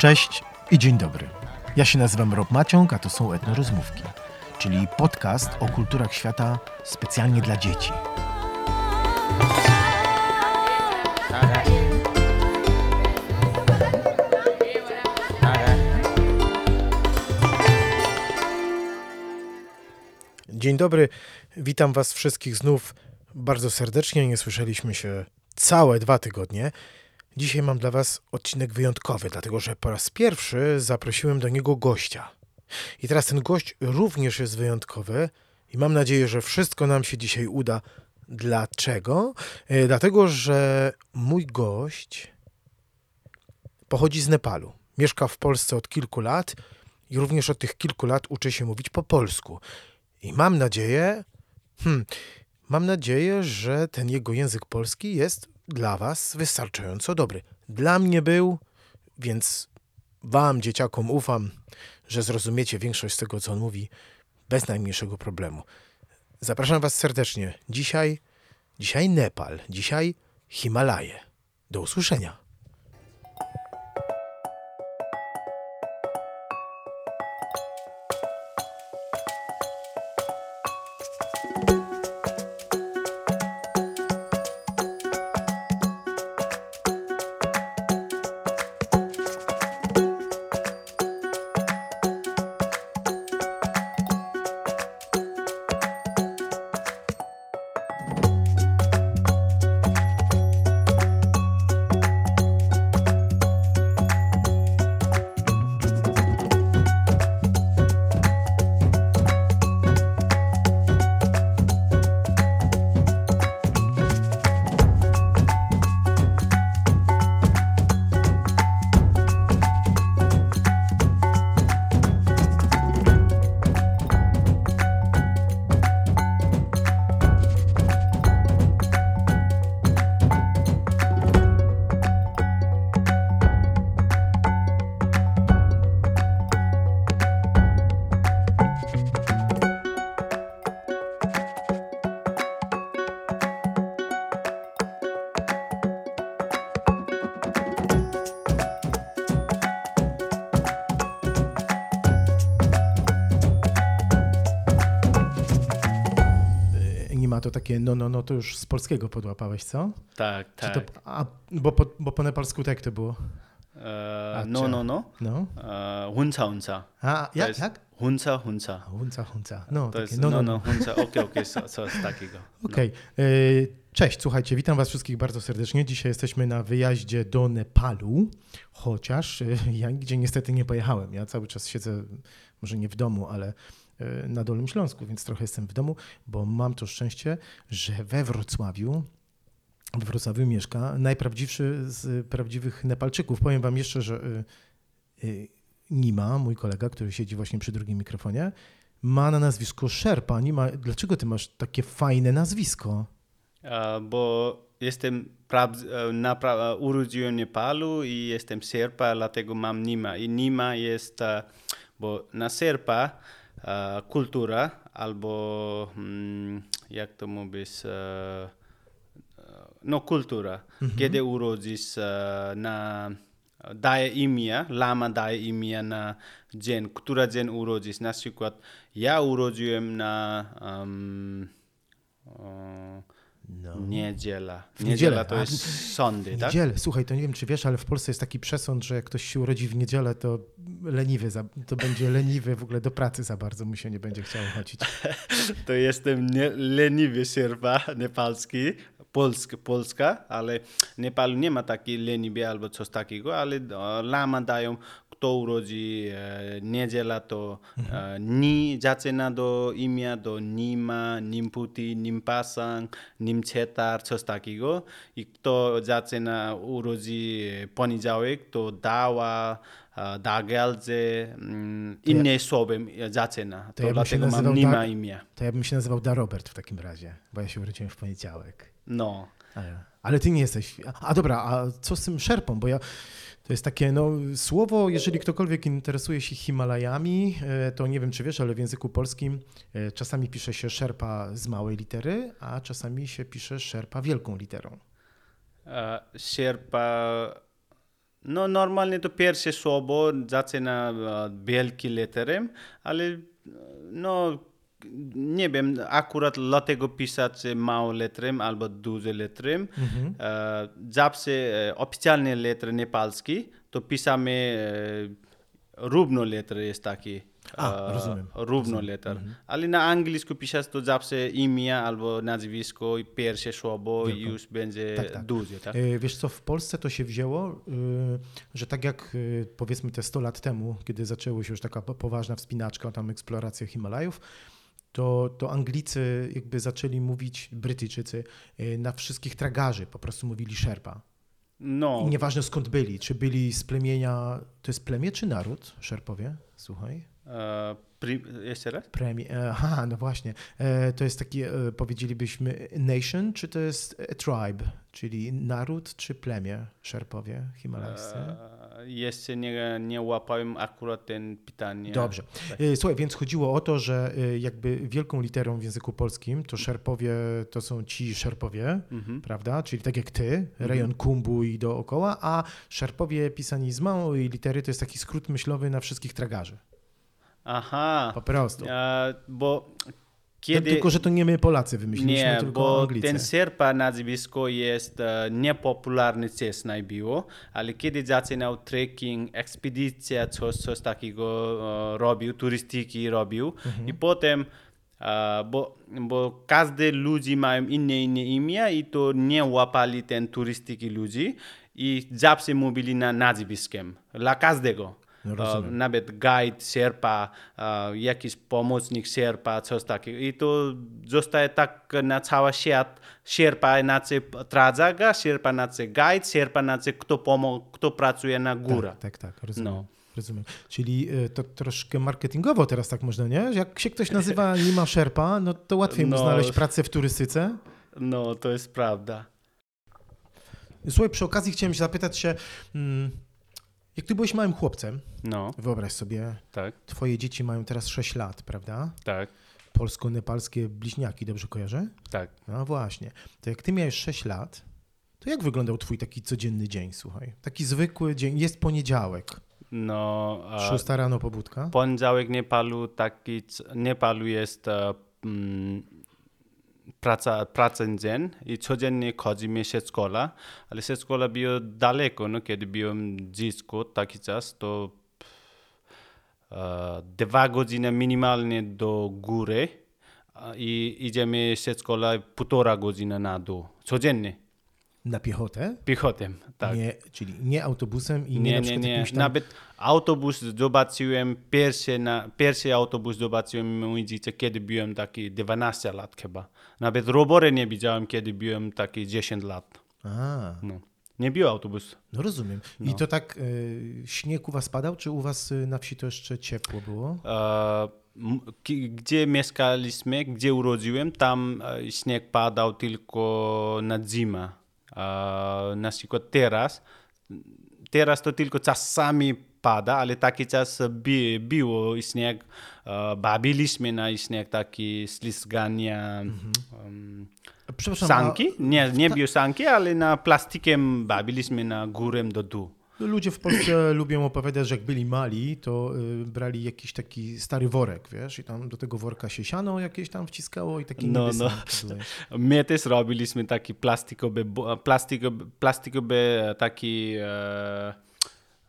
Cześć i dzień dobry. Ja się nazywam Rob Maciąg, a to są Etnorozmówki, czyli podcast o kulturach świata specjalnie dla dzieci. Dzień dobry, witam Was wszystkich znów bardzo serdecznie. Nie słyszeliśmy się całe dwa tygodnie. Dzisiaj mam dla Was odcinek wyjątkowy, dlatego że po raz pierwszy zaprosiłem do niego gościa. I teraz ten gość również jest wyjątkowy i mam nadzieję, że wszystko nam się dzisiaj uda. Dlaczego? E, Dlatego, że mój gość pochodzi z Nepalu. Mieszka w Polsce od kilku lat i również od tych kilku lat uczy się mówić po polsku. I mam nadzieję, hmm, mam nadzieję, że ten jego język polski jest dla Was wystarczająco dobry. Dla mnie był, więc Wam, dzieciakom, ufam, że zrozumiecie większość z tego, co on mówi, bez najmniejszego problemu. Zapraszam Was serdecznie. Dzisiaj, dzisiaj Nepal, dzisiaj Himalaje. Do usłyszenia. takie no, no, no to już z polskiego podłapałeś, co? Tak, tak. To, a, bo, po, bo po nepalsku tak to było? No, no, no, no. Hunca, hunca. A, jak, jest, jak? Hunca, hunca. Hunca, hunca. No, to takie, jest, no, no, no, no. hunca, okej, okay, okej, okay, coś takiego. Okej. Okay. No. Cześć, słuchajcie, witam Was wszystkich bardzo serdecznie. Dzisiaj jesteśmy na wyjaździe do Nepalu, chociaż ja nigdzie niestety nie pojechałem. Ja cały czas siedzę, może nie w domu, ale na Dolnym Śląsku, więc trochę jestem w domu, bo mam to szczęście, że we Wrocławiu w Wrocławiu mieszka najprawdziwszy z prawdziwych Nepalczyków. Powiem Wam jeszcze, że y, y, Nima, mój kolega, który siedzi właśnie przy drugim mikrofonie, ma na nazwisko Sherpa. Nima, dlaczego ty masz takie fajne nazwisko? Bo jestem na, urodziłem w Nepalu i jestem Sierpa, dlatego mam Nima. I Nima jest, bo na Sierpa uh, kultura albo mm, jak to mówić, uh, no kultura. Kiedy urodzisz na daje imię, lama daje imię na dzień, która dzień urodzisz. Na przykład ja urodziłem na um, No. niedziela. W Niedziela niedzielę, to a, jest sądy, tak? Niedzielę. Słuchaj, to nie wiem, czy wiesz, ale w Polsce jest taki przesąd, że jak ktoś się urodzi w niedzielę, to leniwy, za, to będzie leniwy, w ogóle do pracy za bardzo mu się nie będzie chciało chodzić. To jestem nie, leniwy Sierpa nepalski, Polsk, Polska, ale w Nepalu nie ma takiej leniwy albo coś takiego, ale lama dają, kto urodzi e, niedziela, to e, ni zaczyna do imię, do Nima, Nimputi, Nimpasang, Nimchetar, coś takiego. I kto zaczyna urodzi poniedziałek, to Dawa, e, Dagelze, mm, inne słowem e, zaczyna. To To, ja dlatego mam Nima Da- imię. To ja bym się nazywał Da Robert w takim razie, bo ja się urodziłem w poniedziałek. No. Ale, ale ty nie jesteś. A, a dobra, a co z tym szerpą? Bo ja. To jest takie no, słowo, jeżeli ktokolwiek interesuje się Himalajami, e, to nie wiem, czy wiesz, ale w języku polskim e, czasami pisze się szerpa z małej litery, a czasami się pisze szerpa wielką literą. Sierpa No normalnie to pierwsze słowo zaczyna wielkim literem, ale no nie wiem, akurat dlatego pisać małym letrem albo dużym letrem. E, zawsze e, oficjalne letry nepalskie to pisamy e, równo letry jest taki. A, e, rozumiem. Równo letter. Ale na angielsku pisać to zawsze imię albo nazwisko i pierwsze słowo i już będzie Tak, tak. duże, tak? E, Wiesz co, w Polsce to się wzięło, że tak jak powiedzmy te 100 lat temu, kiedy zaczęła się już taka po- poważna wspinaczka, tam eksploracja Himalajów, to, to Anglicy jakby zaczęli mówić, Brytyjczycy, y, na wszystkich tragarzy po prostu mówili szerpa. No, I nieważne skąd byli, czy byli z plemienia, to jest plemię czy naród, szerpowie? Słuchaj. e, jeszcze raz? Premie, e, aha, no właśnie. E, to jest taki, e, powiedzielibyśmy, nation, czy to jest a tribe, czyli naród, czy plemię szerpowie himalajscy? E, jeszcze nie, nie łapałem akurat ten pytanie. Dobrze. Tak. E, Słuchaj, więc chodziło o to, że e, jakby wielką literą w języku polskim to szerpowie to są ci szerpowie, Mhm. prawda? Czyli tak jak ty, rejon Kumbu i dookoła, a szerpowie pisani z małej litery to jest taki skrót myślowy na wszystkich tragarzy. Aha, Po prostu. e, bo kiedy... Tylko, że to nie my Polacy wymyśliliśmy, Nie, tylko bo Anglicy. ten Serpa nazwisko jest e, niepopularny wcześniej było, ale kiedy zaczynał trekking, ekspedycja, coś, coś takiego e, robił, turystyki robił i potem e, bo, bo każdy ludzi mają inne, inne imię i to nie łapali ten turystyki ludzi i zawsze mówili na nazwiskiem, dla każdego. No, E, rozumiem. nawet guide, sierpa, e, jakiś pomocnik sierpa, coś takiego. I to zostaje tak na cały świat. Sierpa znaczy tradzaga, sierpa znaczy guide, sierpa znaczy kto, pomo- kto pracuje na górę. Tak, tak, tak, rozumiem. No. rozumiem. Czyli y, to troszkę marketingowo teraz tak można, nie? Jak się ktoś nazywa Nima Sherpa, no to łatwiej mu No. znaleźć pracę w turystyce. No, to jest prawda. Słuchaj, przy okazji chciałem się zapytać się, mm, jak ty byłeś małym chłopcem, No, wyobraź sobie, tak, twoje dzieci mają teraz 6 lat, prawda? tak, Polsko-nepalskie bliźniaki, dobrze kojarzę? tak. No właśnie. To jak ty miałeś 6 lat, to jak wyglądał twój taki codzienny dzień, słuchaj? Taki zwykły dzień, jest poniedziałek, No, szósta rano pobudka. poniedziałek Nepalu taki, Nepalu jest e, mm, praca, praca dzień i codziennie chodzimy się szkoła, ale się szkoła było daleko, no, kiedy byłem dziecko, taki czas, to e, dwa godziny minimalnie do góry i idziemy się szkoła półtora godziny na dół, codziennie, Na piechotę? piechotą, tak. Nie, czyli nie autobusem i nie, Nie, na nie, przykład nie. tam... Nawet autobus zobaczyłem, pierwszy, na, pierwszy autobus zobaczyłem mój dziecię, kiedy byłem taki 12 lat chyba. Nawet robory nie widziałem, kiedy byłem taki 10 lat. A, No. Nie było autobus. no rozumiem. I No. to tak y, śnieg u was padał, czy u was y, na wsi to jeszcze ciepło było? E, gdzie mieszkaliśmy, gdzie urodziłem, tam e, śnieg padał tylko na zimę. E, na przykład teraz, teraz to tylko czasami pada, ale taki czas bi, było śnieg, e, bawiliśmy na śnieg, taki ślizgania, em, Przepraszam, sanki, nie, nie było sanki, ale na plastikiem bawiliśmy na górę do dół. A ludzie w Polsce lubią opowiadać, że jak byli mali, to y, brali jakiś taki stary worek, wiesz, i tam do tego worka się siano jakieś tam wciskało i takie No, no. My też robiliśmy taki plastikowy, plastikowy, plastikowy e, taki e,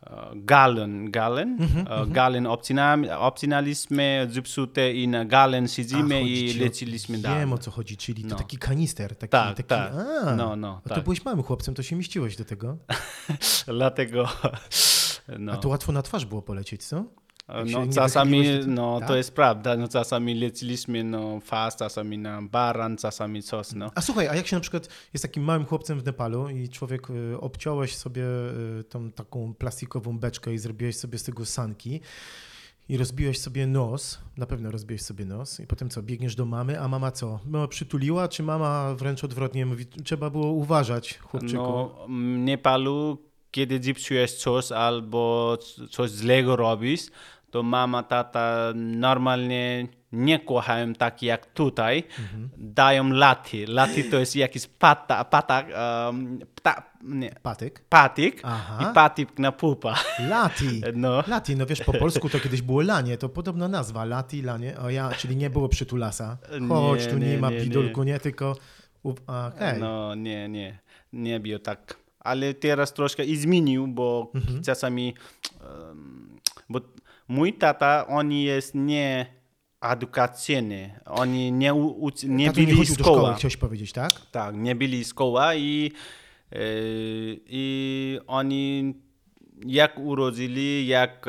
e, galon, galon, e, galon obcinam, obcinaliśmy, zepsute i na galon siedzimy A, i leciliśmy dalej. Wiem o co chodzi, czyli to No. taki kanister, taki, Tak, taki tak. A, No, no, a to tak. byłeś małym chłopcem, to się mieściłeś do tego. Dlatego, no. A to łatwo na twarz było polecieć, co? No, czasami, no, tak? to jest prawda, no, czasami leciliśmy no, fast, czasami na baran, czasami coś, no. A słuchaj, a jak się na przykład jest takim małym chłopcem w Nepalu i człowiek y, obciąłeś sobie y, tą taką plastikową beczkę i zrobiłeś sobie z tego sanki i rozbiłeś sobie nos, na pewno rozbiłeś sobie nos i potem co, biegniesz do mamy, a mama co? Mama przytuliła, czy mama wręcz odwrotnie mówi, trzeba było uważać, chłopczyku? No, w Nepalu, kiedy zepsujesz coś albo coś złego robisz, to mama, tata normalnie nie kochają tak jak tutaj. Dają laty. Laty to jest jakiś pata, pata, um, pta, nie, Patyk. patyk Aha. i patyk na pupa. Lati. No. Lati, no wiesz, po polsku to kiedyś było lanie, to podobna nazwa, lati, lanie, o ja, czyli nie było przytulasa. Chodź, Nie, tu nie, nie, ma nie, nie. bidulku, nie, tylko... up- Okej, No nie, nie, nie było tak. Ale teraz troszkę i zmienił, bo Mhm. czasami, bo mój tata, on jest nie edukacyjny, oni nie, u, nie nie byli do szkoły, szkoła. chciałeś powiedzieć, tak? Tak, nie byli szkoła i, e, i oni jak urodzili, jak,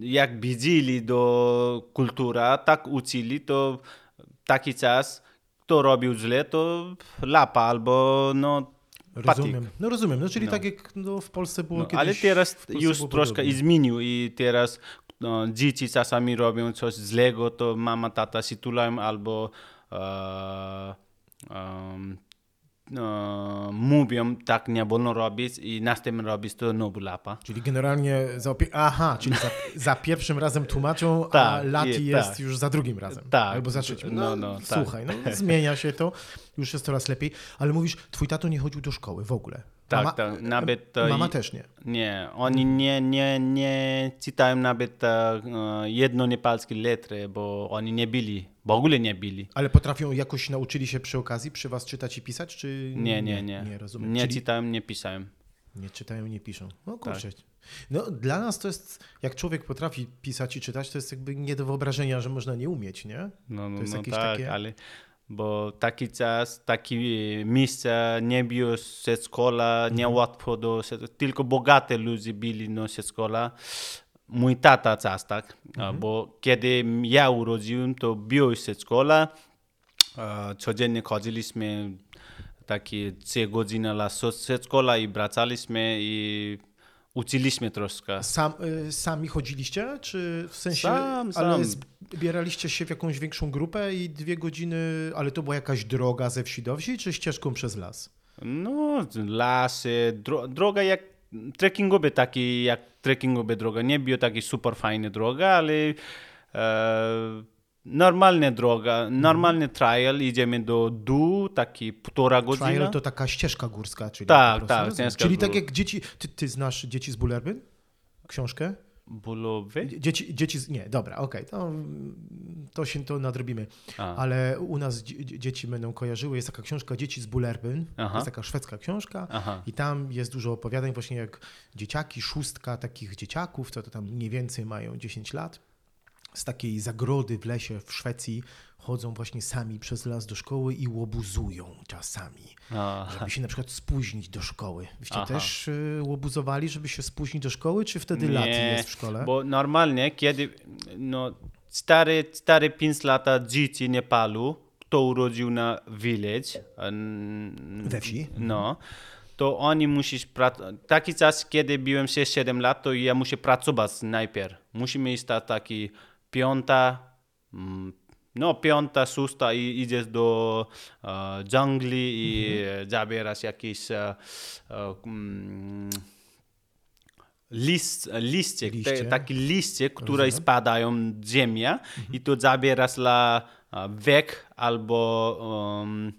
jak widzieli do kultura, tak uczyli, to taki czas, kto robił źle, to lapa albo no patyk. Rozumiem. No rozumiem, no czyli No. tak jak no, w Polsce było No, kiedyś. ale teraz już troszkę podobnie. zmienił i teraz no, dzieci czasami robią coś złego, to mama, tata się tulają albo e, mówią, tak nie wolno robić i następnym robić to no lapa. Czyli generalnie za. Aha, czyli za, za pierwszym razem tłumaczą, a Tak, lati i- jest tak. już za drugim razem. Tak. Albo za trzecim. No, No, no, tak. słuchaj, no, zmienia się to, już jest coraz lepiej. Ale mówisz, twój tato nie chodził do szkoły w ogóle. Tak, mama, tak, nawet to mama i- też nie. Nie, oni nie, nie, nie czytają nawet e, jedno nepalskie letry, bo oni nie byli, w ogóle nie byli. Ale potrafią jakoś nauczyli się przy okazji przy was czytać i pisać, czy Nie, nie, nie. Nie, rozumiem. Nie Czyli czytają, nie pisają. nie czytają, nie piszą. No Tak. kurczę. No dla nas to jest, jak człowiek potrafi pisać i czytać, to jest jakby nie do wyobrażenia, że można nie umieć, nie? No, no, To jest no jakieś tak, takie- ale bo taki czas, takie miejsca nie było ze szkoła, nie Mhm. łatwo do, tylko bogate ludzie byli no, ze szkoła. Mój tata czas, tak? A, Mhm. Bo kiedy ja urodziłem, to było ze szkoła. E, Codziennie chodziliśmy takie 3 godziny na szkoła i wracaliśmy i uczyliśmy troszkę. Sam, y, sami chodziliście, czy w sensie, Sam, ale sam. zbieraliście się w jakąś większą grupę i dwie godziny, ale to była jakaś droga ze wsi do wsi, czy ścieżką przez las? No, lasy, dro, droga jak trekkingowe, takie jak trekkingowe droga. Nie było takie super fajne droga, ale e, normalna droga, normalny trial, idziemy do dół, taki półtora godzina. Trial to taka ścieżka górska, czyli Tak, tak, Czyli tak jak dzieci, ty, ty znasz Dzieci z Bullerbyn? Książkę? Bólowy? Dzieci, dzieci nie, dobra, okej, to, to się to nadrobimy. A. Ale u nas dzie, dzie- dzieci będą kojarzyły, jest taka książka Dzieci z Bullerbyn, Aha. jest taka szwedzka książka Aha. i tam jest dużo opowiadań właśnie jak dzieciaki, szóstka takich dzieciaków, co to tam mniej więcej mają 10 lat, z takiej zagrody w lesie w Szwecji chodzą właśnie sami przez las do szkoły i łobuzują czasami, A, żeby się na przykład spóźnić do szkoły. Wyście Aha. też y, łobuzowali, żeby się spóźnić do szkoły, czy wtedy lat jest w szkole? Bo normalnie, kiedy no, stare, stare 5 lata dzieci Nepalu, kto urodził na village, We wsi? No, to oni musisz pracować. Taki czas, kiedy byłem 6-7 lat, to ja muszę pracować najpierw. Musimy iść ta taki piąta, mm, no piąta, szósta i idziesz do e, dżungli i e, zabierasz jakieś e, e, mm, list, liście, Liście. Te, takie liście, które Rozumiem. spadają z ziemi i to zabierasz na e, wiek albo um,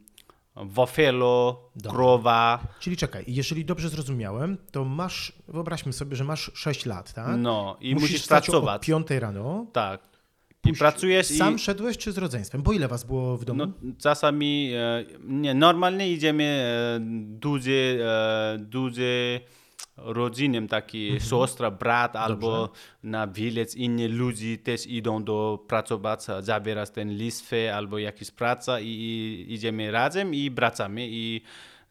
wafelo, Dobrze. krowa. Czyli czekaj, jeżeli dobrze zrozumiałem, to masz, wyobraźmy sobie, że masz 6 lat, tak? No i musisz, musisz, wstać o pracować. 5 rano. Tak. I pójść- pracujesz Sam i szedłeś czy z rodzeństwem? Bo ile was było w domu? no, czasami e, nie, normalnie idziemy e, duże, e, duże rodzinem, taki Mhm. siostra, brat albo na village inni ludzie też idą do pracować, zabierać ten listwę albo jakieś praca i, i idziemy razem i wracamy i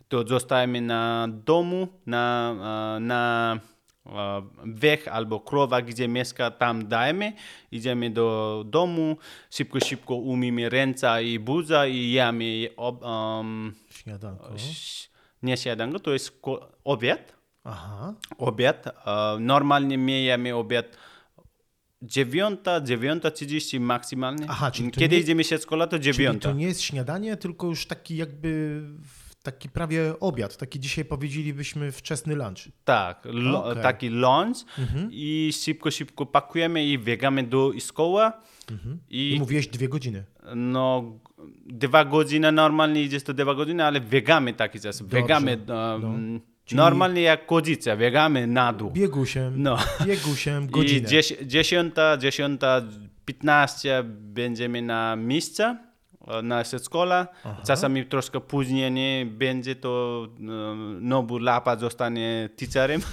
to zostajemy na domu, na, e, na wech albo krowa, gdzie mieszka, tam dajemy, idziemy do domu, szybko, szybko umyjemy ręce i buza i jemy ob, um, Śniadanko. ś- nie śniadanko, to jest obiad. Aha. Obiad. E, normalnie my jemy obiad 9, 9.30 maksymalnie. Aha, czyli Kiedy nie- idziemy się z szkoły, to Czyli 9. to nie jest śniadanie, tylko już taki jakby taki prawie obiad, taki dzisiaj powiedzielibyśmy wczesny lunch. Tak, Okej. taki lunch Mhm. i szybko, szybko pakujemy i biegamy do szkoły. I I mówiłeś dwie godziny. no, dwa godziny normalnie idzie to dwa godziny, ale biegamy taki czas. Biegamy No. Czyli- normalnie jak kodzica, biegamy na dół. Biegusiem, No. biegusiem, I godzinę. dzies, dziesiąta, dziesiąta, piętnaście będziemy na miejscu, e, na szkole. Czasami troszkę później nie będzie, to e, nowy lapa zostanie teacherem.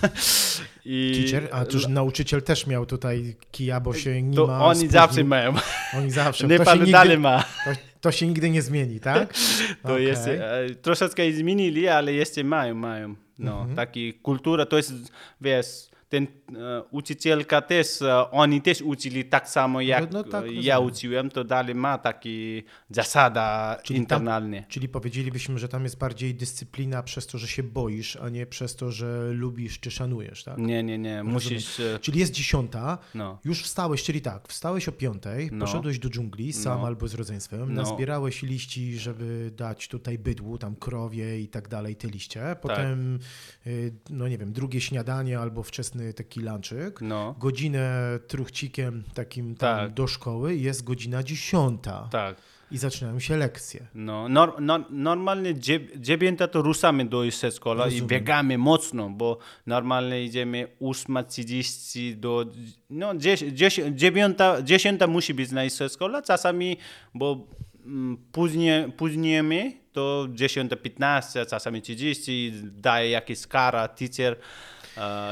I Teacher, a tuż nauczyciel też miał tutaj kija, bo się nie to ma oni spóźnił. zawsze mają. Oni zawsze. Nie to, się pan nigdy, dalej ma. to, to się nigdy nie zmieni, tak? To Okej. jest, e, troszeczkę zmienili, ale jeszcze mają, mają. No, Mhm. taki kultura, to jest, wiesz, ten e, uczycielka też, e, oni też uczyli tak samo jak no tak, e, ja rozumiem. uczyłem, to dalej ma taki zasada Czyli tam- internalnie. Czyli powiedzielibyśmy, że tam jest bardziej dyscyplina przez to, że się boisz, a nie przez to, że lubisz czy szanujesz, tak? Nie, nie, nie, musisz, e, Czyli jest dziesiąta, no, już wstałeś, czyli tak, wstałeś o piątej, No. poszedłeś do dżungli sam No. albo z rodzeństwem, No. nazbierałeś liści, żeby dać tutaj bydłu, tam krowie i tak dalej, te liście. Potem, y, no nie wiem, drugie śniadanie albo wczesny taki lunczyk. no, Godzinę truchcikiem takim tam Tak. do szkoły jest godzina dziesiąta tak. i zaczynają się lekcje. No, nor, nor, normalnie dziew- dziewiąta to ruszamy do szkoły i biegamy mocno, bo normalnie idziemy 8.30 do, no, dzies- dzies- dziewiąta, dziesiąta musi być na szkoła, czasami, bo mm, później, późniejmy, to 10.15, czasami 30, daje jakieś kara, teacher,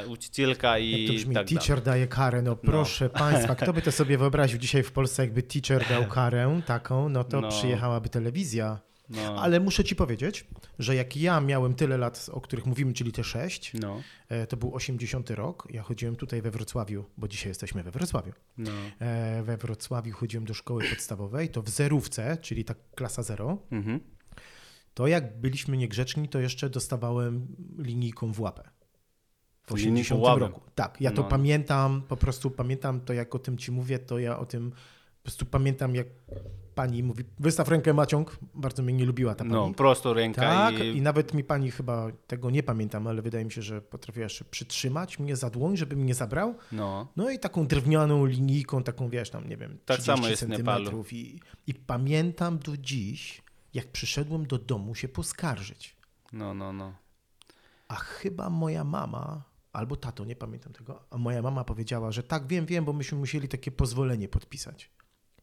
uczycielka i Jak to brzmi, tak dalej. teacher daje karę, no proszę państwa, kto by to sobie wyobraził dzisiaj w Polsce, jakby teacher dał karę taką, no to No. przyjechałaby telewizja. No, Ale muszę ci powiedzieć, że jak ja miałem tyle lat, o których mówimy, czyli te sześć, no, e, to był 80 rok, ja chodziłem tutaj we Wrocławiu, bo dzisiaj jesteśmy we Wrocławiu. no, E, We Wrocławiu chodziłem do szkoły podstawowej, to w zerówce, czyli ta klasa zero, mhm. to jak byliśmy niegrzeczni, to jeszcze dostawałem linijką w łapę. W Linijką 80 łapę. roku. Tak, ja to No. pamiętam, po prostu pamiętam to, jak o tym ci mówię, to ja o tym po prostu pamiętam, jak pani mówi, wystaw rękę Maciąg, bardzo mnie nie lubiła ta pani. no, prosto ręka tak, i... i nawet mi pani chyba, tego nie pamiętam, ale wydaje mi się, że potrafiła jeszcze przytrzymać mnie za dłoń, żeby mnie zabrał. No, No i taką drewnianą linijką, taką wiesz, tam nie wiem, Tak 30 samo jest centymetrów. I, I pamiętam do dziś, jak przyszedłem do domu się poskarżyć. no, no, no. A chyba moja mama, albo tato, nie pamiętam tego, a moja mama powiedziała, że tak, wiem, wiem, bo myśmy musieli takie pozwolenie podpisać.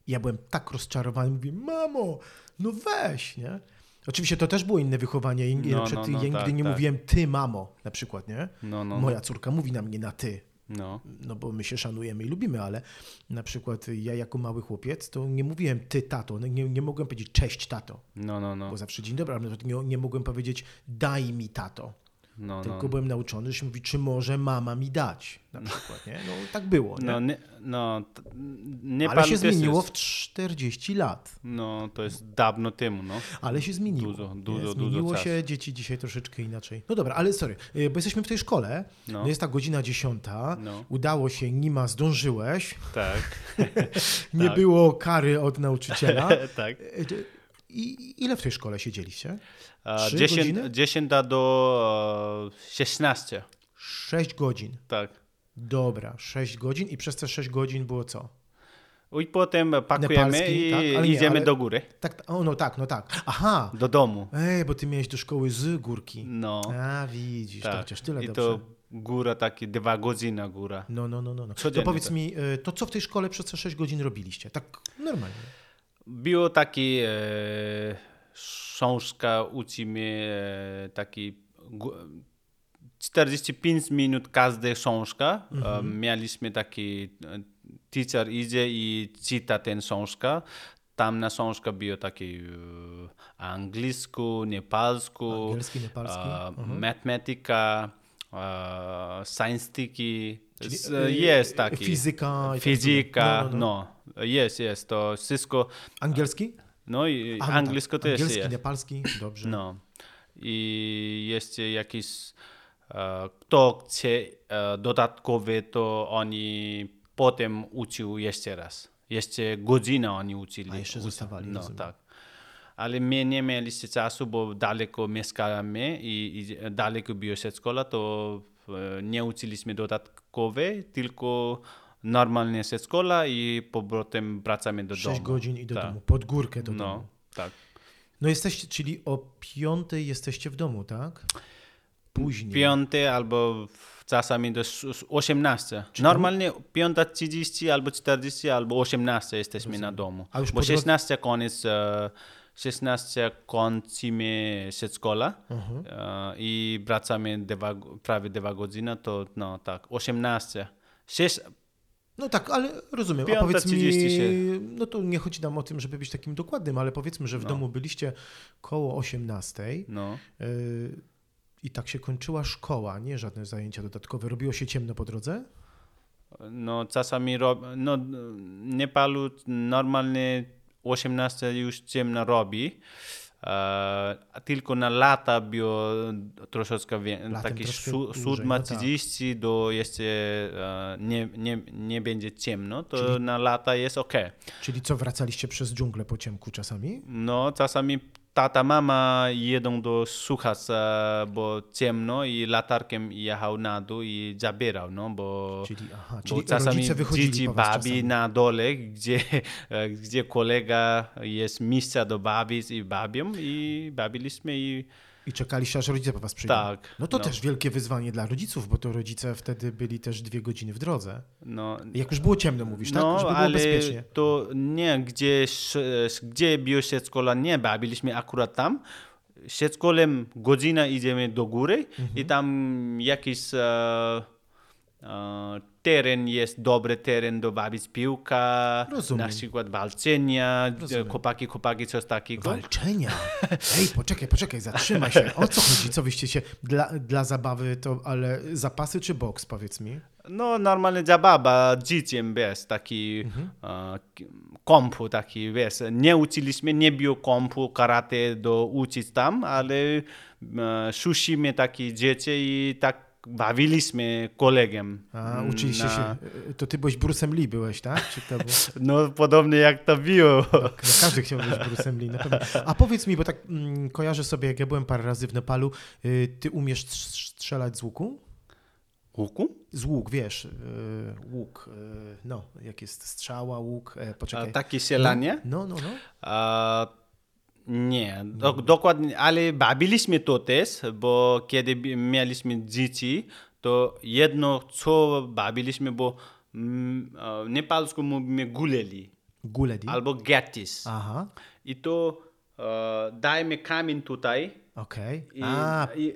I ja byłem tak rozczarowany, mówię, mamo, no weź, nie? Oczywiście to też było inne wychowanie. i- No, przykład no, no, ja nigdy tak, nie tak. mówiłem ty, mamo, na przykład, nie? No, no, Moja córka mówi na mnie na ty, no. no bo my się szanujemy i lubimy, ale na przykład ja jako mały chłopiec, to nie mówiłem ty, tato, no nie, nie mogłem powiedzieć cześć, tato, No, no, no. bo zawsze dzień dobry, ale nie, nie mogłem powiedzieć daj mi, tato. No, Tylko no. byłem nauczony, że się mówi, czy może mama mi dać, na przykład, nie? No tak było, nie? No, nie, no, nie Ale się zmieniło jest, w 40 lat. No, to jest dawno temu, no. Ale się zmieniło. Dużo, dużo, dużo Zmieniło czasu. się, dzieci dzisiaj troszeczkę inaczej. No dobra, ale sorry, y, bo jesteśmy w tej szkole, no, No. jest ta godzina dziesiąta, No. udało się, Nima, zdążyłeś, Tak, nie Tak. było kary od nauczyciela. tak. I ile w tej szkole siedzieliście? A, Trzy 10, godziny? 10 do e, 16, 6 godzin. tak. Dobra, 6 godzin i przez te 6 godzin było co? I potem pakujemy Nepalski, i tak? Nie, idziemy ale- do góry, Tak, o no tak, no tak. Aha, do domu. ej, bo ty miałeś do szkoły z górki. No, A, widzisz, to tak. chociaż tyle I dobrze. to góra, takie dwa godziny góra. No, no, no, no. no. To powiedz tak. mi, y, to co w tej szkole przez te 6 godzin robiliście? Tak normalnie. Było taki e, książka, uczymy e, taki gu- 45 minut każda książka. E, mieliśmy taki e, teacher idzie i czyta tę książkę. Tam na książka było taki e, angielsku, nepalsku, Angielski, nepalski. e, Mhm. matematyka, e, science-tiki. Czyli, Z- y, Jest taki. Fizyka. tak Fizyka, dalej. no, jest, jest, to wszystko, Angielski? no i A, no angielsko tak. też Angielski, jest. nepalski, dobrze. No. I jeszcze jakiś, e, kto chce e, dodatkowe, to oni potem uczył jeszcze raz. Jeszcze godzinę oni uczyli. A jeszcze zostawali, No, tak. Ale my nie mieliśmy czasu, bo daleko mieszkamy i, i daleko była szkoła, to e, nie uczyliśmy dodatkowe, tylko normalnie szkoła i powrotem wracamy do 6 domu. godzin i do Tak. domu, pod górkę do No, domu. tak. No jesteście, czyli o piątej jesteście w domu, tak? Później. Piąte albo czasami do s- s- 18. Czy Normalnie 5.30 albo 40 albo 18 jesteśmy na domu. A już Bo po drodze- 16 koniec, e, 16 kończymy szkoła Mhm. e, i wracamy dwa, prawie 2 godziny, to no tak, 18. 6, No tak, ale rozumiem. A powiedz mi, 37. no to nie chodzi nam o tym, żeby być takim dokładnym, ale powiedzmy, że w No. domu byliście koło 18 no. yy, i tak się kończyła szkoła, nie żadne zajęcia dodatkowe. Robiło się ciemno po drodze? No czasami rob, no Nepalu normalnie 18 już ciemno robi. E, tylko na lata było troszeczkę więcej, taki dłużej, siódma, no tak. 30 do jeszcze e, nie, nie, nie będzie ciemno, to Czyli- na lata jest ok. Czyli co, wracaliście przez dżunglę po ciemku czasami? No czasami tata, mama jedą do Suchasa, bo ciemno i latarkiem jechał na dół i zabierał, no bo... Czyli, aha, Bo czyli czasami dzieci czasami. na dole, gdzie, gdzie kolega jest miejsca do bawić i bawią i bawiliśmy i I czekaliście, aż rodzice po was przyjdą. tak. No to no, też wielkie wyzwanie dla rodziców, bo to rodzice wtedy byli też dwie godziny w drodze. No, Jak już było ciemno, mówisz, tak? no Żeby było ale bezpiecznie. to nie, gdzie, gdzie było szkoła, nie bawiliśmy akurat tam. Szkolem godzina idziemy do góry Mhm. i tam jakiś e, teren jest dobry teren do bawić piłka, Rozumiem. na przykład walczenia, Rozumiem. chłopaki, chłopaki, coś takiego. Walczenia. Ej, poczekaj, poczekaj, zatrzymaj się. O co chodzi? Co wyście się dla, dla zabawy to, ale zapasy czy boks, powiedz mi? No, normalnie zabawa dzieciem, wiesz, taki Mhm. e, k- kompu taki, wiesz, nie uczyliśmy, nie było kompu, karate do uczyć tam, ale e, szusimy takie dzieci i tak bawiliśmy kolegiem. A, uczyliście na- się. y, To ty byłeś Brusem Lee, byłeś, tak? Czy to był... No, podobnie jak to było. No, każdy chciał być Brusem Lee. A powiedz mi, bo tak mm, kojarzę sobie, jak ja byłem parę razy w Nepalu, y, ty umiesz strz- strzelać z łuku? Łuku? Z łuk, wiesz, y, łuk, y, no, jak jest strzała, łuk, e, A, poczekaj. takie sielanie? No, no, no. A, nie, do, dokładnie, ale bawiliśmy to też, bo kiedy mieliśmy dzieci, to jedno co bawiliśmy, bo mm, e, w nepalsku mówimy guleli Guledi. albo gatis. Aha, I to e, dajmy kamień tutaj okej. i, A, i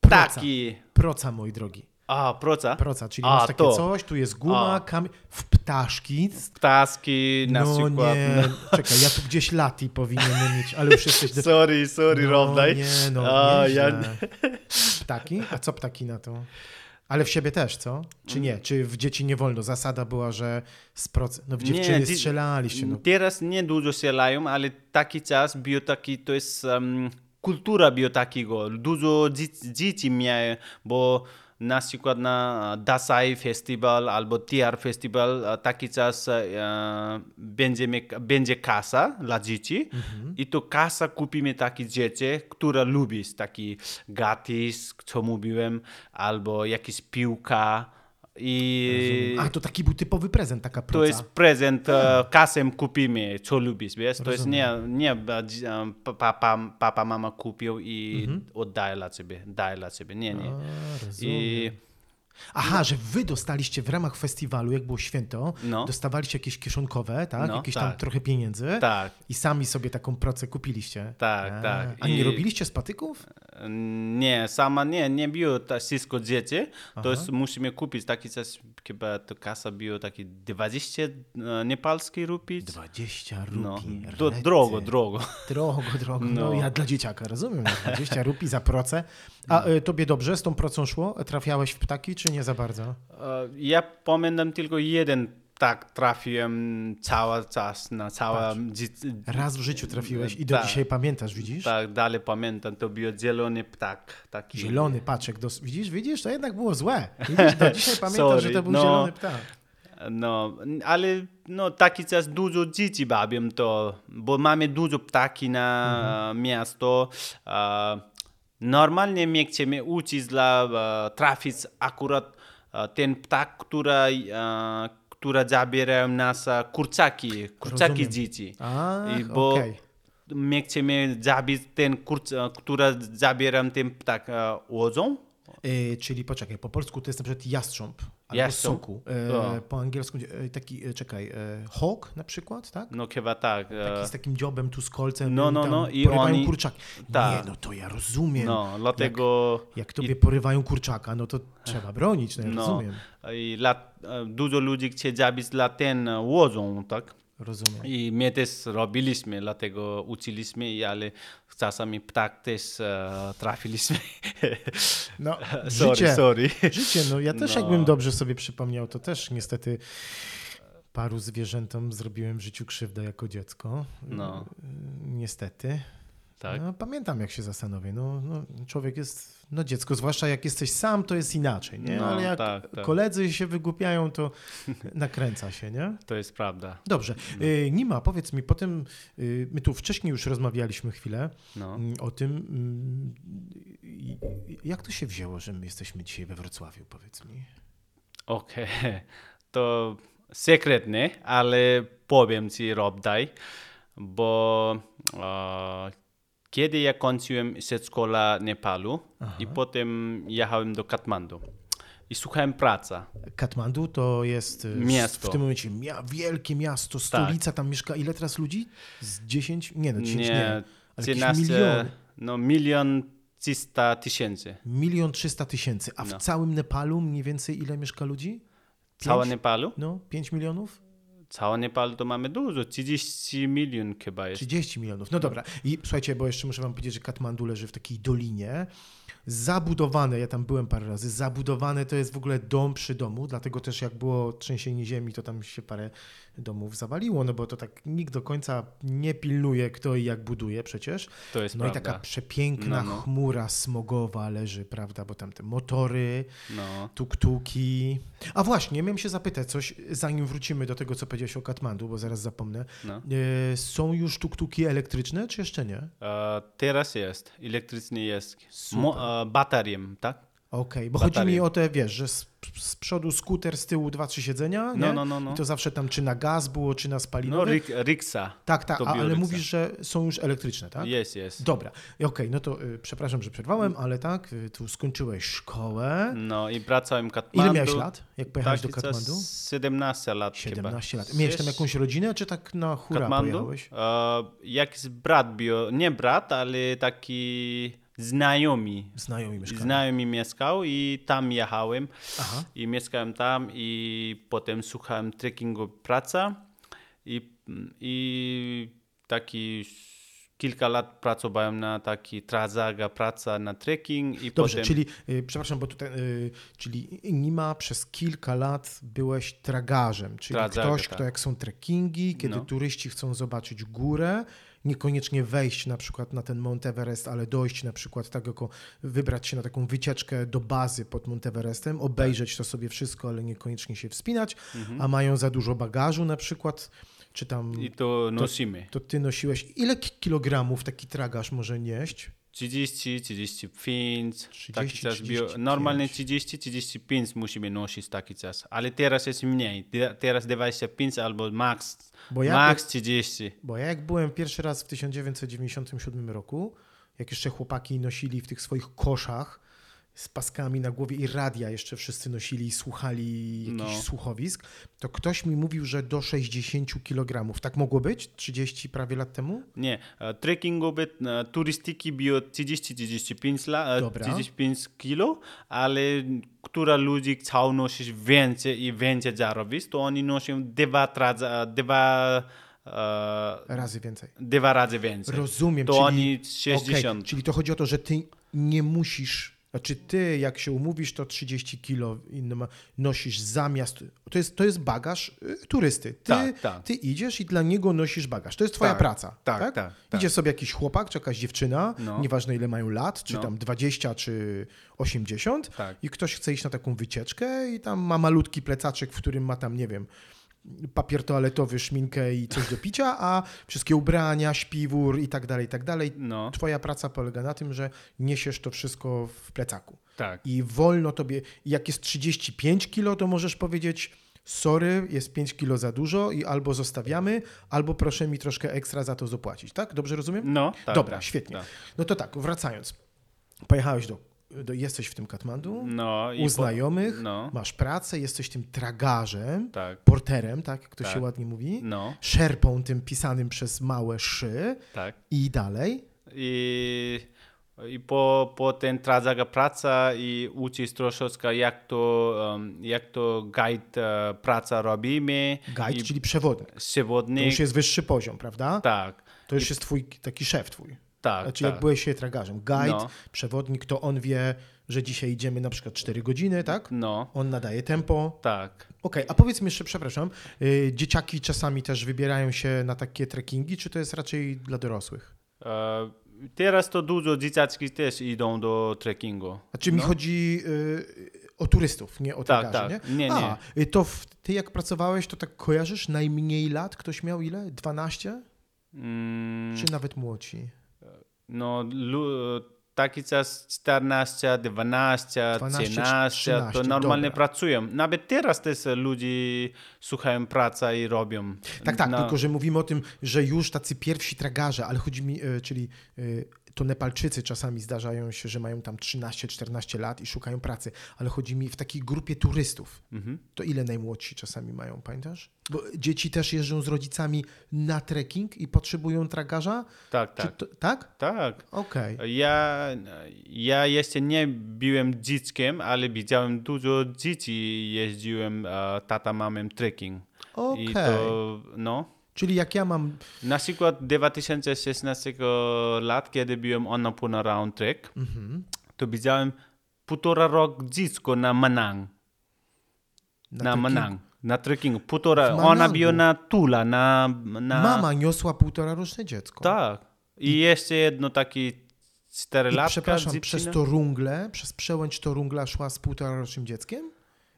proca. taki, proca, moi drogi. a proca, Proca, czyli A, masz takie to. coś, tu jest guma, kamień, w ptaszki. ptaski na no przykład. nie, czekaj, ja tu gdzieś lati powinienem mieć, ale już jesteś... Do... Sorry, sorry, no, Robdaj. nie, no, A, ja- Ptaki? A co ptaki na to? Ale w siebie też, co? Czy nie? Czy w dzieci nie wolno? Zasada była, że z proc... No w dziewczyny dzi- strzelaliście, no. Teraz nie dużo strzelają, ale taki czas był taki, to jest um, kultura był takiego. Dużo dzie- dzieci miały, bo na przykład na Dasai Festival albo TR Festival taki czas e, będzie, będzie kasa dla dzieci i to kasa kupimy takie dzieci, które lubisz, taki gatis, co mówiłem, albo jakieś piłka i A, to taki był typowy prezent, taka proca. to jest prezent, e, kasem kupimy, co lubisz, wiesz? To jest nie, nie papa, papa, mama kupił i oddaje dla ciebie, daje dla ciebie, nie, nie. A, rozumiem. I Aha, że wy dostaliście w ramach festiwalu, jak było święto, No. dostawaliście jakieś kieszonkowe, tak? No, jakieś tam tak. trochę pieniędzy tak, i sami sobie taką procę kupiliście. Tak, A, tak. A nie I- robiliście z patyków? Nie, sama nie, nie było to wszystko dzieci, Aha. to jest musimy kupić, taki czas, chyba to kasa było taki 20 e, nepalskich rupii. 20 No, rupii. do, drogo, drogo. Drogo, drogo. No. No. ja dla dzieciaka rozumiem, no, 20 rupii za procę. A y, tobie dobrze z tą procą szło? Trafiałeś w ptaki, czy nie za bardzo? E, Ja pamiętam tylko jeden tak trafiłem cały czas na całe... Raz w życiu trafiłeś i do Tak. dzisiaj pamiętasz, widzisz? Tak, dalej pamiętam, to był zielony ptak. Taki. Zielony paczek, dos... widzisz, widzisz, to jednak było złe. Widzisz, do dzisiaj pamiętasz, Sorry, że to był no. zielony ptak. No, ale no, taki czas dużo dzieci bawią to, bo mamy dużo ptaki na miasto. A, normalnie my chcemy uczyć dla trafić akurat ten ptak, która, która zabierają nas a, kurczaki, kurczaki Rozumiem. dzieci. Ach, I bo okej. my chcemy zabić ten kurcz, a, która zabiera ten ptak a, łodzą. Y, czyli poczekaj, po polsku to jest na przykład jastrząb albo soku. E, po angielsku e, taki, e, czekaj, e, hawk na przykład, tak? No chyba tak. Taki e, z takim dziobem tu z kolcem. No, i no, no, i porywają oni- kurczaki. tak. Nie, no to ja rozumiem. No, dlatego... Jak tobie porywają kurczaka, no to trzeba bronić, no ja No, rozumiem. i dla, dużo ludzi chce zabić dla ten łodzą, tak? Rozumiem. I my też robiliśmy, dlatego uczyliśmy, i- ale czasami ptak też e, trafiliśmy. No, sorry, życie, sorry. życie, no ja też No. jakbym dobrze sobie przypomniał, to też niestety paru zwierzętom zrobiłem w życiu krzywdę jako dziecko. No. Niestety. Tak. No, pamiętam, jak się zastanowię. No, no, człowiek jest, no dziecko, zwłaszcza jak jesteś sam, to jest inaczej, nie? No, Ale jak tak, tak. koledzy się wygłupiają, to nakręca się, nie? To jest prawda. Dobrze. No. Y, Nima, powiedz mi, potem y, my tu wcześniej już rozmawialiśmy chwilę No. mm, o tym, mm, jak to się wzięło, że my jesteśmy dzisiaj we Wrocławiu, powiedz mi. Okej, to sekretne, ale powiem ci Rob daj, bo e, kiedy ja kończyłem przedszkola Nepalu i potem jechałem do Katmandu i szukałem pracy. Katmandu to jest y, Miasto. w tym momencie wielkie miasto, stolica, tam mieszka ile teraz ludzi? Z 10? Nie, no 10 nie. Nie, ale jakieś 13, miliony. no milion 300 tysięcy. Milion trzysta tysięcy, a w No. całym Nepalu mniej więcej ile mieszka ludzi? Całe? Nepalu? No, 5 milionów? Całe Nepal to mamy dużo, 30 milion chyba jest. 30 milionów. No dobra. I słuchajcie, bo jeszcze muszę wam powiedzieć, że Katmandu leży w takiej dolinie. Zabudowane, ja tam byłem parę razy, zabudowane to jest w ogóle dom przy domu, dlatego też jak było trzęsienie ziemi, to tam się parę domów zawaliło, no bo to tak nikt do końca nie pilnuje, kto i jak buduje przecież. To jest No i prawda. taka przepiękna No, no. chmura smogowa leży, prawda, bo tam te motory, No. tuktuki. A właśnie, miałem się zapytać coś, zanim wrócimy do tego, co powiedziałeś o Katmandu, bo zaraz zapomnę. No. E, są już tuktuki elektryczne, czy jeszcze nie? E, teraz jest, elektryczny jest. Mo, e, baterią, tak? Okej, bo chodzi mi o te, wiesz, że z, z przodu skuter, z tyłu dwa, trzy siedzenia, nie? No, no, no, no. I to zawsze tam czy na gaz było, czy na No, spalinowe. rik, riksa. tak, tak, a, ale mówisz, że są już elektryczne, tak? Jest, jest. Dobra, okej, no to y, przepraszam, że przerwałem, ale tak, y, tu skończyłeś szkołę. No i wracałem Katmandu. Ile miałeś lat, jak pojechałeś do Taki czas Katmandu? 17 lat 17 chyba. lat. Miałeś tam jakąś rodzinę, czy tak na hura Katmandu? pojechałeś? E, jakiś brat był, nie brat, ale taki znajomy. Znajomi mieszkali. Znajomy mieszkał i tam jechałem. Aha. I mieszkałem tam i potem słuchałem trekkingu praca i, i taki kilka lat pracowałem na taki trazaga praca na trekking i Dobrze, potem czyli, y, przepraszam, bo tutaj, y, czyli Nima przez kilka lat byłeś tragarzem, czyli Tragaga, ktoś, tak. kto jak są trekkingi, kiedy No. turyści chcą zobaczyć górę, niekoniecznie wejść na przykład na ten Mount Everest, ale dojść na przykład tak jako wybrać się na taką wycieczkę do bazy pod Mount Everestem, obejrzeć to sobie wszystko, ale niekoniecznie się wspinać, a mają za dużo bagażu na przykład, czy tam Mhm. i to nosimy. to ty nosiłeś, ile ki- kilogramów taki tragarz może nieść? 30, 35, 30, taki czas 35. był. Normalnie 30, 35 musimy nosić taki czas, ale teraz jest mniej. Te- Teraz 25 albo max, Bo ja max 30. Bo ja jak byłem pierwszy raz w 1997 roku, jak jeszcze chłopaki nosili w tych swoich koszach z paskami na głowie i radia jeszcze wszyscy nosili i słuchali jakichś No. słuchowisk, to ktoś mi mówił, że do 60 kg. Tak mogło być 30 prawie lat temu? Nie, e, trekkingowe, e, turystyki było 30-35 la- e, Dobra. 35 kilo, ale która ludzi chcą nosić więcej i więcej zarobić, to oni noszą dwa, traza, dwa, e, Razy więcej. dwa razy więcej. Rozumiem. To czyli, oni okej, 60. czyli to chodzi o to, że ty nie musisz Znaczy ty, jak się umówisz, to 30 kilo nosisz zamiast... To jest, to jest bagaż y, turysty. Ty, Tak, tak. ty idziesz i dla niego nosisz bagaż. To jest twoja Tak, praca. tak, Tak, tak, tak. Idzie sobie jakiś chłopak, czy jakaś dziewczyna, No. nieważne ile mają lat, czy No. tam 20, czy 80 Tak. i ktoś chce iść na taką wycieczkę i tam ma malutki plecaczek, w którym ma tam, nie wiem, papier toaletowy, szminkę i coś do picia, a wszystkie ubrania, śpiwór i tak dalej, i tak dalej. No, Twoja praca polega na tym, że niesiesz to wszystko w plecaku. tak. I wolno tobie, jak jest 35 kilo, to możesz powiedzieć sorry, jest 5 kilo za dużo i albo zostawiamy, albo proszę mi troszkę ekstra za to zapłacić, tak? Dobrze rozumiem? No, tak. Dobra, tak, świetnie. Tak. No to tak, wracając. Pojechałeś do, do jesteś w tym Katmandu, No, i u po- znajomych, No, masz pracę, jesteś tym tragarzem, tak. porterem, tak jak to Tak. się ładnie mówi, No, szerpą tym pisanym przez małe szy tak. i dalej. I, i po, po ten trazaga praca i uczyć troszeczkę jak to, um, jak to guide e, praca robimy. Guide, i czyli przewodnik. To przewodnik. już jest wyższy poziom, prawda? Tak, To już jest twój taki szef twój. Tak, Znaczy tak. jak byłeś się tragarzem. Guide, No. przewodnik, to on wie, że dzisiaj idziemy na przykład 4 godziny, tak? No, On nadaje tempo. tak. Okej, a powiedz mi jeszcze, przepraszam, y, dzieciaki czasami też wybierają się na takie trekkingi, czy to jest raczej dla dorosłych? E, teraz to dużo dzieciaczki też idą do trekkingu. Znaczy mi No. chodzi y, o turystów, nie o Tak, tragarzy, tak. nie? Nie, nie. A, y, to w, ty jak pracowałeś, to tak kojarzysz najmniej lat? Ktoś miał ile? 12? Mm, Czy nawet młodsi? No, taki czas 14, 12, 12, 13, to 13, normalnie dobra. pracują. Nawet teraz też ludzie słuchają pracy i robią. Tak, tak, No, tylko że mówimy o tym, że już tacy pierwsi tragarze, ale chodzi mi, y, czyli y, to Nepalczycy czasami zdarzają się, że mają tam 13-14 lat i szukają pracy, ale chodzi mi w takiej grupie turystów. Mhm. To ile najmłodsi czasami mają, pamiętasz? Bo dzieci też jeżdżą z rodzicami na trekking i potrzebują tragarza? Tak, tak. to, tak? Tak. Okej. Ja, ja jeszcze nie byłem dzieckiem, ale widziałem dużo dzieci jeździłem e, tata mamem trekking. Okej. I to, no, Czyli jak ja mam... na przykład 2016 lat, kiedy byłem Annapurna Round Trek, Mhm, to widziałem półtora rok dziecko na Manang. Na, trekkingu. Manang. Na trekkingu. Półtora, ona była na Tula, na... na Mama niosła półtora roczne dziecko. Tak. I jeszcze jedno taki cztery I latka przepraszam, dziewczyna. przez to rungle, przez przełęcz to rungla szła z półtora rocznym dzieckiem?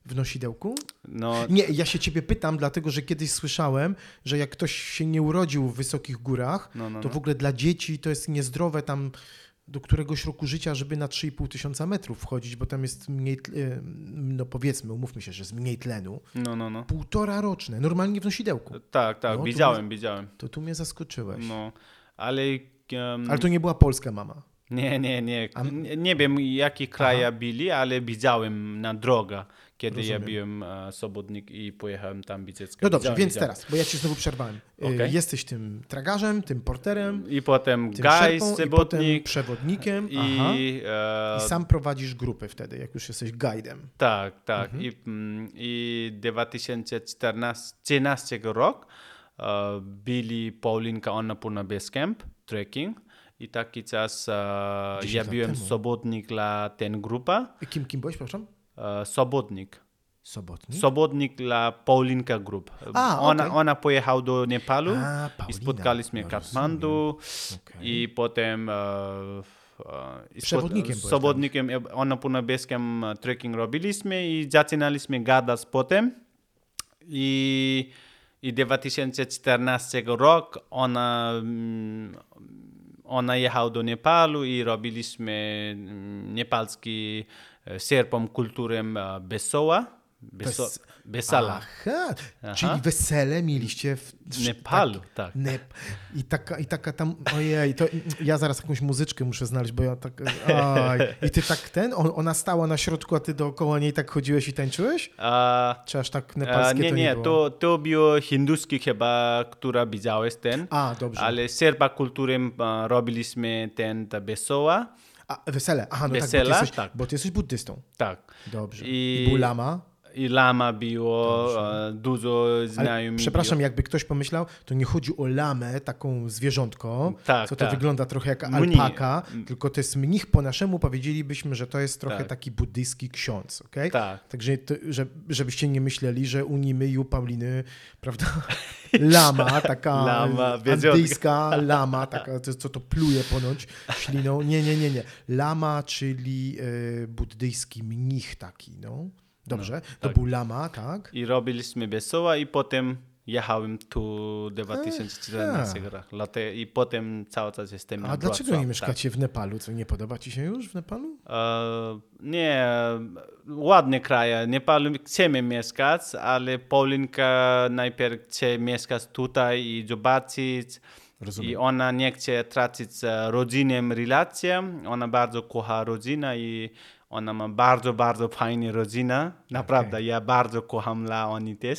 W nosidełku? No, Nie, ja się ciebie pytam, dlatego że kiedyś słyszałem, że jak ktoś się nie urodził w wysokich górach, no, no, to no. w ogóle dla dzieci to jest niezdrowe tam do któregoś roku życia, żeby na 3,5 tysiąca metrów wchodzić, bo tam jest mniej, e, no powiedzmy, umówmy się, że jest mniej tlenu. no, no, no. Półtora roczne, normalnie w nosidełku. Tak, tak, No, widziałem, widziałem. To tu mnie zaskoczyłeś. No, ale... em, Ale to nie była polska mama. Nie, nie, nie. Nie, nie wiem, jakie kraje byli, ale widziałem na drogę, kiedy ja Rozumiem. byłem e, sobotnik i pojechałem tam widzieć. No dobrze, Widziałem, więc widziałem. teraz, bo ja ci znowu przerwałem. E, Okej. Jesteś tym tragarzem, tym porterem, I potem tym guy, szerpą i potem sobotnik przewodnikiem. I... e, I sam prowadzisz grupy wtedy, jak już jesteś guidem. Tak, tak. Mhm. I, mm, I 2013 rok e, byli Paulinka Annapurna Base Camp, trekking. I taki czas 10 ja byłem temu. sobotnik dla ten grupa. I Kim, kim byłeś, przepraszam? E, sobotnik. Sobotnik? Sobotnik dla Paulinka Group. A, ona, okej. ona pojechała do Nepalu A, i spotkaliśmy No, Katmandu Okej. i potem e, e, i Przewodnikiem Sobotnikiem ona na Basecamp e, trekking robiliśmy i zaczynaliśmy gadać potem i, i 2014 rok ona mm, ona jechała do Nepalu i robiliśmy mm, nepalski e, sierpą kulturę e, Besoa. Beso, Bes- Besala. Aha, Aha. czyli wesele mieliście w... W Nepalu, tak. Nep I, taka, I taka tam, ojej, to ja zaraz jakąś muzyczkę muszę znaleźć, bo ja tak, oj. I ty tak ten, on, ona stała na środku, a ty dookoła niej tak chodziłeś i tańczyłeś? A, Czy aż tak a, nepalskie nie, to nie, nie, było? to, to było hinduski chyba, która widziałeś ten. A, dobrze. Ale serba kulturę e, robiliśmy ten ta Besoa. A, wesele, aha, no tak, bo ty, Wesela? jesteś, Tak. bo ty jesteś buddystą. Tak. Dobrze. I- I, Bulama? I lama było, e, dużo znajomych. przepraszam, było. jakby ktoś pomyślał, to nie chodzi o lamę, taką zwierzątko, Tak, co to tak. wygląda trochę jak Mnich. alpaka, tylko to jest mnich po naszemu, powiedzielibyśmy, że to jest trochę Tak. taki buddyjski ksiądz, okej? Tak. Także, to, że, żebyście nie myśleli, że u Nimy i u Pauliny, prawda, lama, taka Lama, andyjska lama, taka, co to pluje ponoć śliną. Nie, nie, nie, nie. Lama, czyli e, buddyjski mnich taki, no. Dobrze, to tak. był lama, tak? I robiliśmy wesoła i potem jechałem tu 2014 Aha. rok. Late- I potem cały czas jestem A na dlaczego Wrocław, nie mieszkacie w Nepalu? Co, nie podoba ci się już w Nepalu? Tak. E, nie, ładne kraje. Nepal chcemy mieszkać, ale Paulinka najpierw chce mieszkać tutaj i zobaczyć. Rozumiem. I ona nie chce tracić e, rodzinną relację. Ona bardzo kocha rodzinę i ona ma bardzo, bardzo fajną rodzinę. Naprawdę, ja bardzo kocham dla oni też.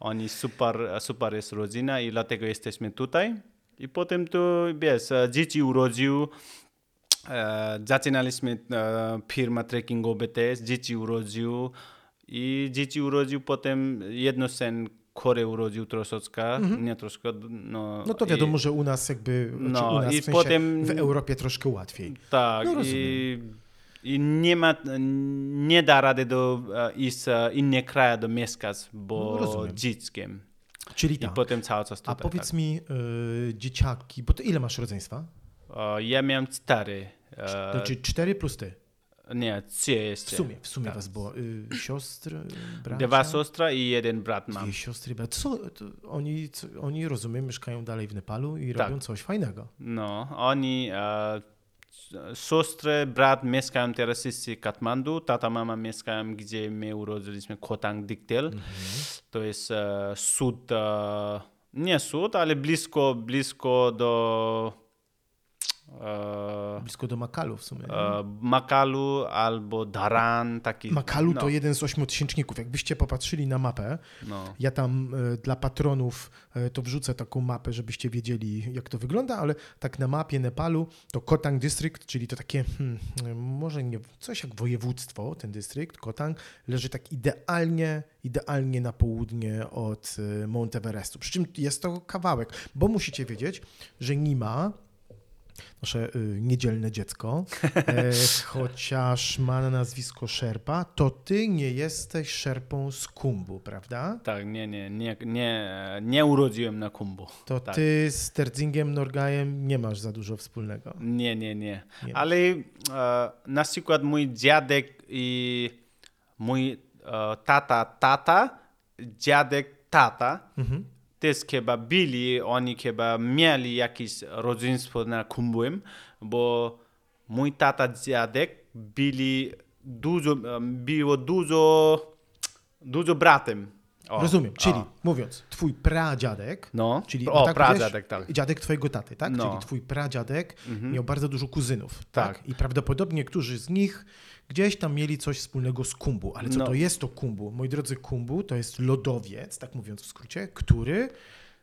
Oni super, super jest rodzina i dlatego jesteśmy tutaj. I potem tu, wiesz, e, dzieci urodził. E, zaczynaliśmy e, firma trekkingowe też, dzieci urodził i dzieci urodził potem jedno syn chore urodził troszeczkę, nie troszkę, no. No to i- wiadomo, że u nas jakby, No, czy u nas i w sensie potem- w Europie troszkę łatwiej. Tak, No, i, i nie ma, nie da rady do e, iść e, inne kraje do mieszkać, bo No, rozumiem. dzieckiem. Czyli I tak. potem cały czas A tutaj. powiedz mi, y, dzieciaki, bo to ile masz rodzeństwa? tak. Ja miałem cztery. E, Znaczy cztery plus ty. nie, trzy W sumie, w sumie tak. was było. Y, siostry, bracia? Dwa siostry i jeden brat mam. Dwie siostry, brat. Co, to oni, co, oni, rozumiem, mieszkają dalej w Nepalu i Tak. robią coś fajnego. No, oni, e, siostry, brat mieszkają teraz w Katmandu, tata, mama mieszkają, gdzie my urodziliśmy Kotang Diktel. To jest e, sud, e, nie sud, ale blisko, blisko do e, Blisko do Makalu w sumie. e, Makalu albo Dharan, taki. Makalu no, to jeden z ośmiotysięczników. Jakbyście popatrzyli na mapę, No, ja tam e, dla patronów e, to wrzucę taką mapę, żebyście wiedzieli, jak to wygląda, ale tak na mapie Nepalu to Kotang District, czyli to takie, hmm, może nie, coś jak województwo, ten dystrykt, Kotang, leży tak idealnie, idealnie na południe od e, Mount Everestu. Przy czym jest to kawałek, bo musicie wiedzieć, że Nima, nasze y, niedzielne dziecko, e, chociaż ma na nazwisko Sherpa, to ty nie jesteś Sherpą z Kumbu, prawda? tak, nie, nie, nie, nie, nie urodziłem na Kumbu. To tak. ty z Terdzingiem Norgajem nie masz za dużo wspólnego. Nie, nie, nie. Nie Ale e, na przykład mój dziadek i mój e, tata, tata, dziadek, tata Mhm. Też byli, oni chyba mieli jakieś rodzeństwo na Kumbuim, bo mój tata, dziadek byli dużo, było dużo, dużo bratem. O, Rozumiem, czyli o. mówiąc, twój pradziadek, No, czyli o, tak pradziadek, tak. dziadek twojego taty, tak? No. Czyli twój pradziadek miał bardzo dużo kuzynów, tak. Tak. I prawdopodobnie którzy z nich gdzieś tam mieli coś wspólnego z Kumbu. Ale co No. to jest to Kumbu? Moi drodzy, Kumbu to jest lodowiec, tak mówiąc w skrócie, który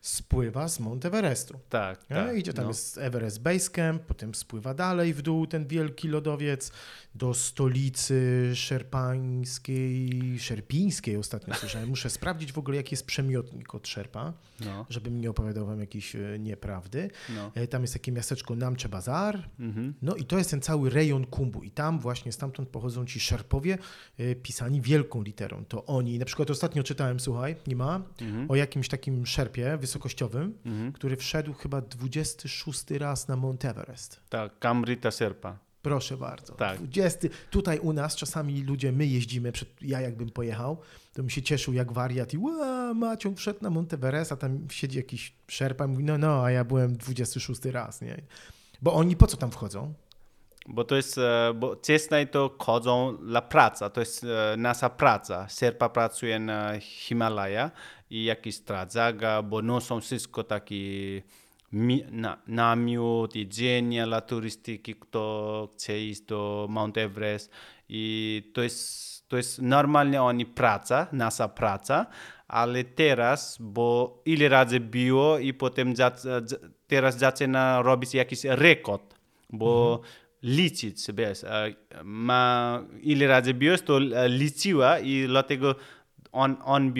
spływa z Mount Everestu. Tak, tak. Idzie tam no. jest Everest Base Camp, potem spływa dalej w dół ten wielki lodowiec do stolicy szerpańskiej, szerpińskiej ostatnio słyszałem. Muszę sprawdzić w ogóle jaki jest przemiotnik od Szerpa, No, żebym nie opowiadał wam jakiejś e, nieprawdy. no. E, Tam jest takie miasteczko Namche Bazar, Mhm. no i to jest ten cały rejon Kumbu i tam właśnie stamtąd pochodzą ci Szerpowie e, pisani wielką literą. To oni, na przykład ostatnio czytałem, słuchaj, nie ma, Mhm. o jakimś takim Szerpie wysokościowym, Mhm. który wszedł chyba 26 raz na Mount Everest. Tak, Kamrita Serpa. Proszę bardzo. Tak. 20. Tutaj u nas czasami ludzie, my jeździmy, przed, ja jakbym pojechał, to bym się cieszył jak wariat i ła, Macią wszedł na Mount Everest, a tam siedzi jakiś szerpa i mówi, no, no, a ja byłem 26 raz, nie? Bo oni po co tam wchodzą? Bo to jest, e, bo wcześniej to chodzą dla praca, to jest e, nasza praca. Serpa pracuje na Himalaja i jakiś stradzaga, bo noszą wszystko taki mi, na, namiot, jedzenie dla turystyki, kto chce iść do Mount Everest. I to jest, to jest normalnie oni praca, nasza praca, ale teraz, bo ile razy było i potem zac, z- teraz zaczyna robić jakiś rekord, bo liczyć, wiesz, e, ma ile razy biłeś, to e, liczyła i dlatego on, on,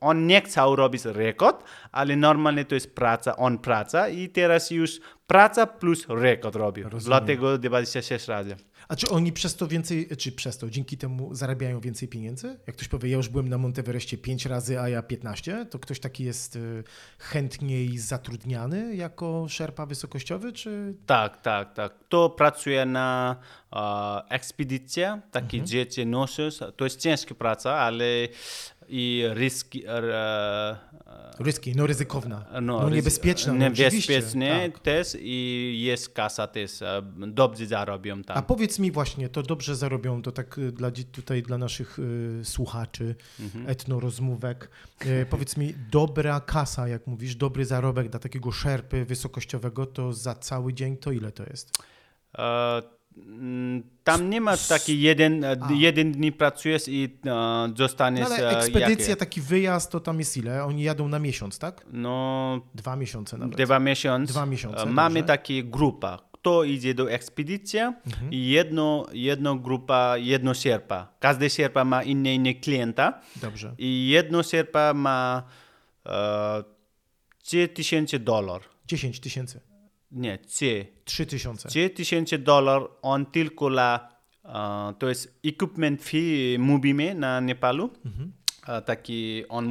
on nie chciał robić rekord, ale normalnie to jest praca, on praca i teraz już praca plus rekord robił. Rozumiem. Dlatego 26 razy. A czy oni przez to więcej, czy przez to, dzięki temu zarabiają więcej pieniędzy? Jak ktoś powie, ja już byłem na Monteverestie 5 razy, a ja 15, to ktoś taki jest y, chętniej zatrudniany jako szerpa wysokościowy, czy... Tak, tak, tak. Kto pracuje na e, ekspedycję, takie Mhm. dzieci nosisz, to jest ciężka praca, ale i ryski, e, e, Ryski, no ryzykowna, no, ryzy- niebezpieczna. no Niebezpiecznie tak. też i jest kasa też, e, dobrze zarobią tam. A powiedz mi właśnie, to dobrze zarobią, to tak dla, tutaj dla naszych y, słuchaczy, Mhm. etnorozmówek. Y, powiedz mi, dobra kasa, jak mówisz, dobry zarobek dla takiego szerpy wysokościowego, to za cały dzień to ile to jest? E, tam nie ma taki jeden, e, A. jeden dni pracujesz i e, zostaniesz... No, e, ale ekspedycja, jakie? taki wyjazd, to tam jest ile? Oni jadą na miesiąc, tak? No, Dwa miesiące nawet. dwa miesiące. Dwa miesiące, E, Mamy takie grupa. Kto idzie do ekspedycji Mhm. i jedno, jedno grupa, jedno sierpa. Każdy sierpa ma inny, inny klienta Dobrze. i jedno sierpa ma e, 3000 dolarów. 10 tysięcy. Nie, 3. 3 tysiące. 3000 dolarów on tylko dla, e, to jest equipment fee mówimy na Nepalu. E, taki on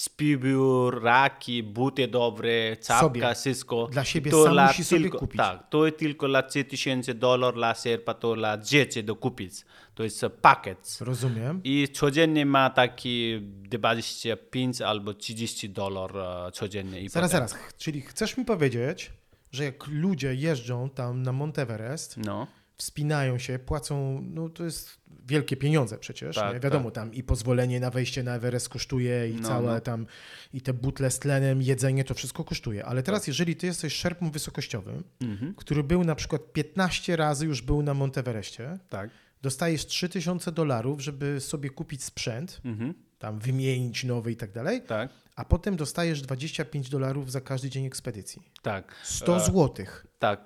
spibiur, raki, buty dobre, czapka, Sobie. wszystko. Dla siebie To sam dla musi sobie tylko, kupić. Tak, to tylko dla 3000 dolarów dla sierpa, to dla dzieci do kupić. To jest pakiet. Rozumiem. I codziennie ma taki 25 albo 30 dolarów e, codziennie. I Zaraz, potem- zaraz. Czyli chcesz mi powiedzieć, że jak ludzie jeżdżą tam na Monteverest, No. Wspinają się, płacą, no to jest wielkie pieniądze przecież, Tak, nie? wiadomo, tam i pozwolenie na wejście na Everest kosztuje i No, całe no. tam, i te butle z tlenem, jedzenie, to wszystko kosztuje. Ale teraz, jeżeli ty jesteś szerpą wysokościowym, Mhm. który był na przykład 15 razy już był na Monteverestie, Tak. dostajesz 3000 dolarów, żeby sobie kupić sprzęt, Mhm. tam wymienić nowy i tak dalej, Tak. a potem dostajesz 25 dolarów za każdy dzień ekspedycji. Tak. 100 E, złotych. Tak.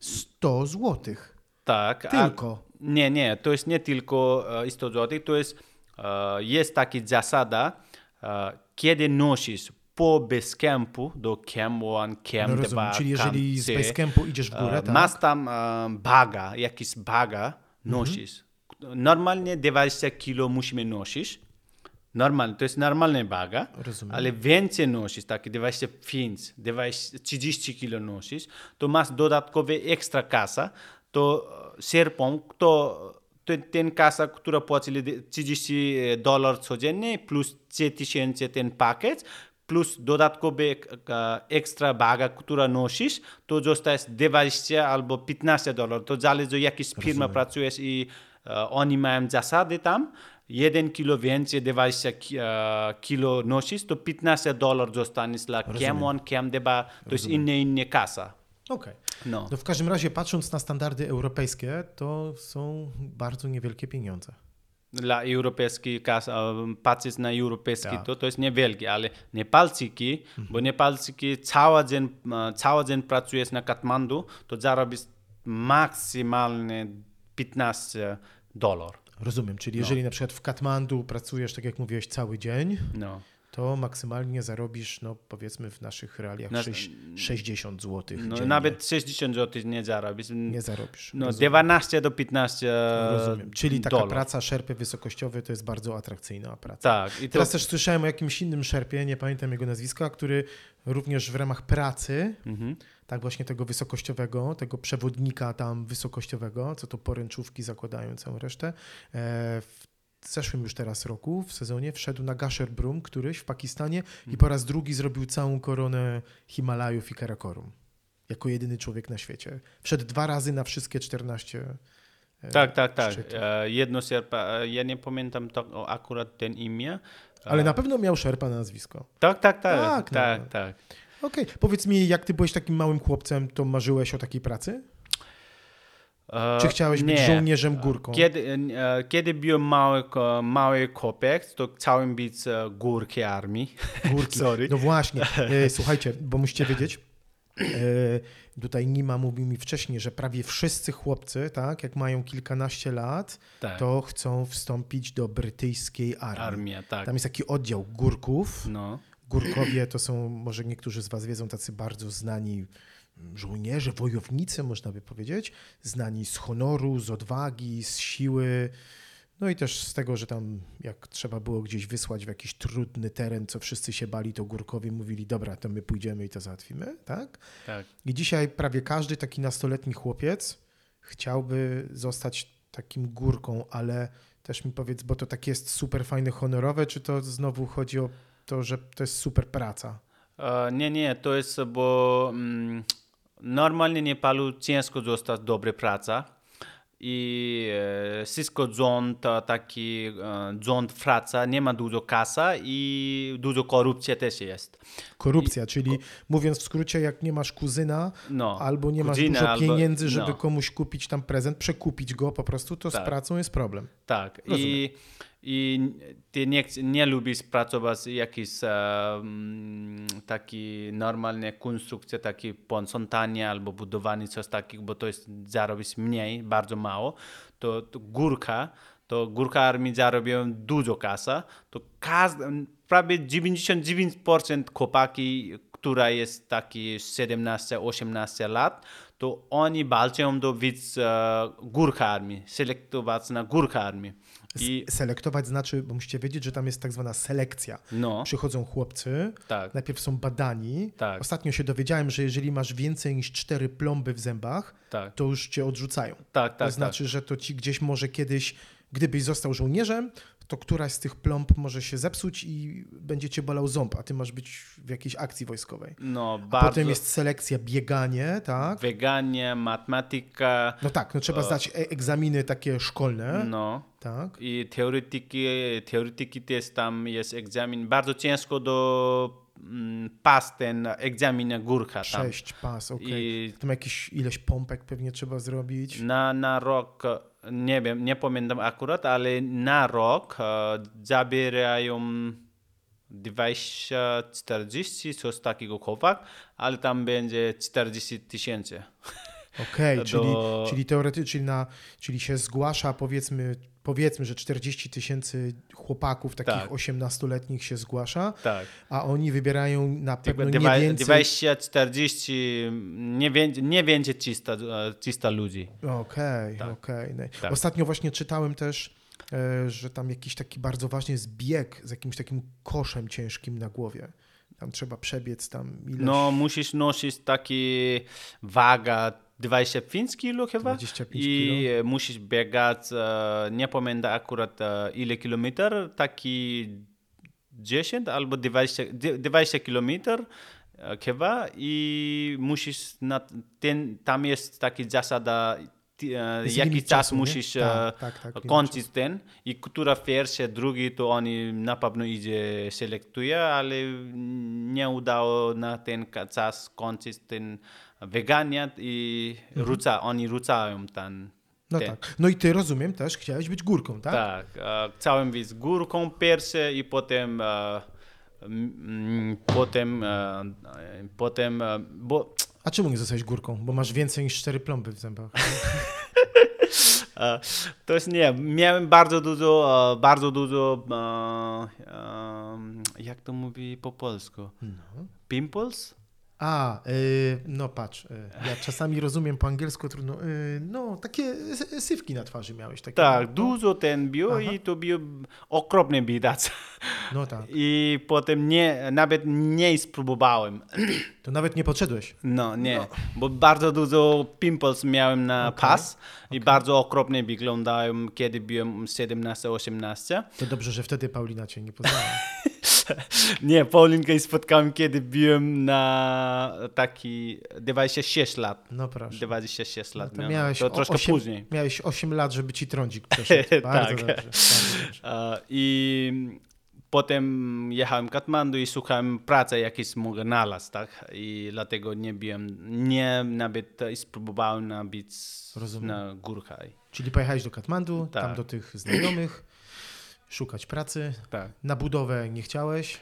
100 złotych. Tak. a- Tylko. Nie, nie, to jest nie tylko e, 100 złotych, to jest, e, jest taka zasada, e, kiedy nosisz po basecampu do Cam 1, Cam No 2, rozumiem, czyli jeżeli z 3, basecampu idziesz w górę, e, tak? masz tam e, baga, jakiś baga nosisz. Normalnie 20 kilo musimy nosić. Normalnie, to jest normalna baga, Rozumiem. ale więcej nosisz, takie 25, 20, 30 kilo nosisz, to masz dodatkowe ekstra kasa, to e, sierpą, to ten, kasa, która płacili 30 dolarów codziennie, plus 3000 ten pakiet, plus dodatkowe e, ekstra baga, która nosisz, to zostajesz 20 albo 15 dolarów. To zależy jakiej firma pracujesz i e, oni mają zasady tam. 1 kilo więcej, 20 ki- e, kilo nosisz, to 15 dolarów zostaniesz dla Cam 1, Cam 2, to jest inna, inna kasa. Okej. No. No w każdym razie, patrząc na standardy europejskie, to są bardzo niewielkie pieniądze. Dla europejskiej kas, patrzeć na europejski, Tak. to, to jest niewielkie, ale Nepalczyki, bo Nepalczyki cały dzień, cały dzień pracujesz na Katmandu, to zarobisz maksymalnie 15 dolarów. Rozumiem, czyli jeżeli na przykład w Katmandu pracujesz, tak jak mówiłeś, cały dzień, No. To maksymalnie zarobisz, no powiedzmy w naszych realiach, Na- sześć- 60 zł. No, dziennie. nawet 60 zł nie zarobisz. nie zarobisz. No, Rozumiem. 12 do 15 Rozumiem. Czyli taka dolarów. praca szerpy wysokościowej to jest bardzo atrakcyjna praca. Tak. I to, Teraz też słyszałem o jakimś innym szerpie, nie pamiętam jego nazwiska, który również w ramach pracy, mhm. tak właśnie tego wysokościowego, tego przewodnika tam wysokościowego, co to poręczówki zakładają całą resztę, e, w zeszłym już teraz roku, w sezonie, wszedł na Gasher Brum któryś w Pakistanie i po raz drugi zrobił całą koronę Himalajów i Karakorum. Jako jedyny człowiek na świecie. Wszedł dwa razy na wszystkie 14 e, Tak, tak, tak. szczytów. E, jedno sierpa, e, ja nie pamiętam to, akurat ten imię. Ale na pewno miał szerpa na nazwisko. Tak, tak, tak. Tak, Tak, no. tak. tak. Okej, powiedz mi, jak ty byłeś takim małym chłopcem, to marzyłeś o takiej pracy? E, Czy chciałeś być nie. żołnierzem górką? Kiedy, e, kiedy byłem mały, mały chłopiec, to chciałem być e, górki armii. Górki. Sorry. No właśnie, słuchajcie, bo musicie wiedzieć, tutaj Nima mówił mi wcześniej, że prawie wszyscy chłopcy, tak, jak mają kilkanaście lat, Tak. to chcą wstąpić do brytyjskiej armii. Armia, tak. Tam jest taki oddział górków. No, Górkowie to są, może niektórzy z Was wiedzą, tacy bardzo znani żołnierze, wojownicy, można by powiedzieć, znani z honoru, z odwagi, z siły. No i też z tego, że tam jak trzeba było gdzieś wysłać w jakiś trudny teren, co wszyscy się bali, to górkowie mówili, dobra, to my pójdziemy i to załatwimy, tak? tak. I dzisiaj prawie każdy taki nastoletni chłopiec chciałby zostać takim górką, ale też mi powiedz, bo to tak jest super fajne, honorowe, czy to znowu chodzi o to, że to jest super praca? E, nie, nie, to jest, bo mm, normalnie w Nepalu ciężko dostać dobra praca i e, wszystko rząd, e, taki e, rząd praca, nie ma dużo kasa i dużo korupcji też jest. Korupcja, czyli mówiąc w skrócie, jak nie masz kuzyna No, albo nie masz kuzyna dużo albo- pieniędzy, żeby no. komuś kupić tam prezent, przekupić go po prostu, to z Tak. pracą jest problem. Tak. Rozumiem. I, I ty nie, nie lubisz pracować e, mm, taki normalne konstrukcje, takie posprzątanie albo budowanie coś takiego, bo to jest zarobisz mniej, bardzo mało. To, to górka, to górka armii zarobią dużo kasa, to każdy, prawie 99% chłopaki, która jest taki 17-18 lat, to oni walczą do widz e, górka armii, selektować na górka armii. I, Selektować znaczy, bo musicie wiedzieć, że tam jest tak zwana selekcja. no, Przychodzą chłopcy, tak, najpierw są badani. Tak. Ostatnio się dowiedziałem, że jeżeli masz więcej niż cztery plomby w zębach, tak, to już cię odrzucają. tak, To tak, znaczy, że to ci gdzieś może kiedyś, gdybyś został żołnierzem, to któraś z tych plomb może się zepsuć i będzie cię bolał ząb, a ty masz być w jakiejś akcji wojskowej. no, A bardzo, potem jest selekcja bieganie, tak? weganie, matematyka, No tak, no trzeba zdać e- egzaminy takie szkolne, no, tak? i teoretyki, teoretyki też tam jest egzamin, bardzo ciężko do mm, pas ten egzamin górka tam. Sześć pas, okej. I Tam jakieś ileś pompek pewnie trzeba zrobić. na, na rok, nie wiem, nie pamiętam akurat, ale na rok e, zabierają 20-40, coś takiego chłopak, ale tam będzie 40 tysięcy. Okej, do- czyli, czyli teoretycznie, czyli się zgłasza powiedzmy, powiedzmy, że 40 tysięcy chłopaków takich Tak. 18-letnich się zgłasza, Tak. a oni wybierają na pewno nie więcej... 20-40, nie, wię- nie będzie 300, e, 300 ludzi. Okej, Tak. okej. No. Tak. Ostatnio właśnie czytałem też, e, że tam jakiś taki bardzo ważny jest bieg z jakimś takim koszem ciężkim na głowie. Tam trzeba przebiec tam ileś... No, musisz nosić taki waga 25 kilo chyba. 25 i e, musisz biegać, e, nie pamiętam akurat e, ile kilometr, taki 10 albo 20, dy- 20 kilometr chyba. I musisz, na ten, tam jest taka zasada, Jest jaki czas czasu, musisz Tak, tak, tak, kończyć ten. I która pierwszy, drugi to oni na pewno idzie selektuje, ale nie udało na ten czas kończyć ten weganiat i rzuca, oni rzucają ten. No ten. tak. No i ty rozumiem też, chciałeś być górką, tak? Tak, e, chciałem być górką pierwszy i potem e, potem e, potem, bo A czemu nie zostałeś górką? Bo masz więcej niż cztery plomby w zębach. To jest nie, miałem bardzo dużo, bardzo dużo, jak to mówi po polsku? No. Pimples? A, y, no patrz, y, ja czasami rozumiem po angielsku trudno. y, no, takie s- sywki na twarzy miałeś. Takie, Tak, no, dużo ten Aha. i to był okropny widać. No tak. I potem nie, nawet nie spróbowałem. To nawet nie podszedłeś. No, nie, bo bardzo dużo pimples miałem na Okej, pas i bardzo okropnie wyglądają, kiedy byłem 17-18. To dobrze, że wtedy Paulina cię nie poznała. Nie, Paulinkę spotkałem, kiedy byłem na taki 26 lat. No proszę. 26 No lat. to miałem. miałeś, to troszkę osiem, później. miałeś 8 lat, żeby ci trądzik przeszedł. Bardzo Tak. dobrze. Bardzo. E, I potem jechałem Katmandu i szukałem pracy jakiejś mogę znaleźć, tak? I dlatego nie byłem, nie nawet spróbowałem na być Rozumiem. na górkach. Czyli pojechałeś do Katmandu, tam Tak. do tych znajomych, szukać pracy. Tak. Na budowę nie chciałeś.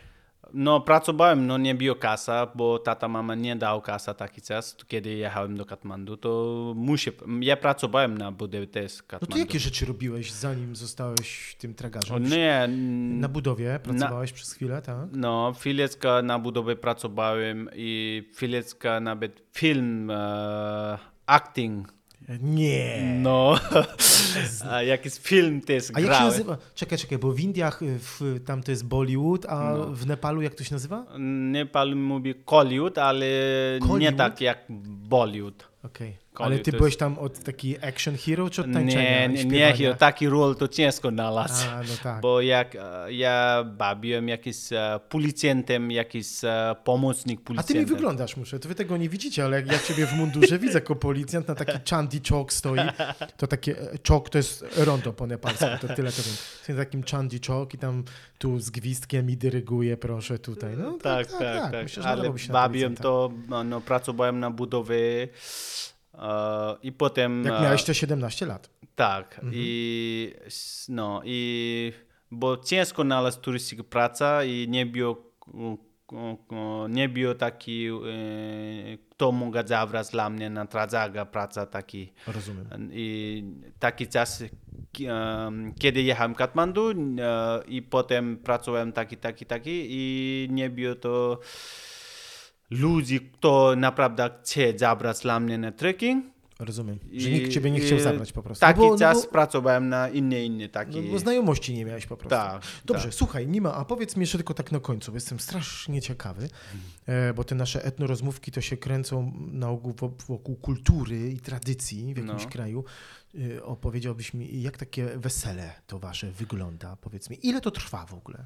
No, pracowałem, no nie było kasa, bo tata, mama nie dał kasa taki czas, kiedy jechałem do Katmandu, to muszę, ja pracowałem na budowie też No Katmandu. to jakie rzeczy robiłeś, zanim zostałeś tym tragarzem? Nie, Na budowie pracowałeś przez chwilę, tak? no, chwileczkę na budowie pracowałem i chwileczkę nawet film, e, acting, Nie. no, a jakiś film też A jak się nazywa? Czekaj, czekaj, bo w Indiach y, w, tam to jest Bollywood, a No. w Nepalu jak to się nazywa? Nepal mówi Kollywood, ale nie Kollywood? tak jak Bollywood. Okej. Ale ty to byłeś jest- tam od taki action hero, czy od tańczenia Nie, nie, nie, taki ról to ciężko znaleźć. A, no tak. Bo jak e, ja bawiłem jakiś e, policjantem, jakiś e, pomocnik A ty policjanta. mi wyglądasz, muszę. To wy tego nie widzicie, ale jak ja ciebie w mundurze widzę jako policjant na taki Chandi Chowk stoi, to takie Chowk to jest rondo po nepalsku, to tyle to wiem. Jest takim Chandi Chowk i tam tu z gwizdkiem i dyryguje, proszę tutaj. No Tak, tak, tak. Myślę, że Ale nadałby się na bawiłem policjanta. to, no, no, pracowałem na budowie i potem... Jak e, miałeś te 17 lat. Tak. Mhm. I no i bo ciężko znaleźć turystyczną pracę i nie było, nie było taki, e, kto mógł zabrać dla mnie na trazaga praca taki. Rozumiem. I taki czas, em, kiedy jechałem Katmandu e, i potem pracowałem taki, taki, taki i nie było to ludzi, kto naprawdę chce zabrać dla mnie na trekking. Rozumiem. Że I- nikt ciebie nie chciał zabrać po prostu. Taki no bo, czas no bo, pracowałem na inne, inne takie. no bo znajomości nie miałeś po prostu. Tak. Dobrze, tak. słuchaj, Nima, a powiedz mi jeszcze tylko tak na końcu, bo jestem strasznie ciekawy, e, bo te nasze etnorozmówki to się kręcą na ogół wo- wokół kultury i tradycji w jakimś No. kraju. E, Opowiedziałbyś mi, jak takie wesele to wasze wygląda? Powiedz mi, ile to trwa w ogóle?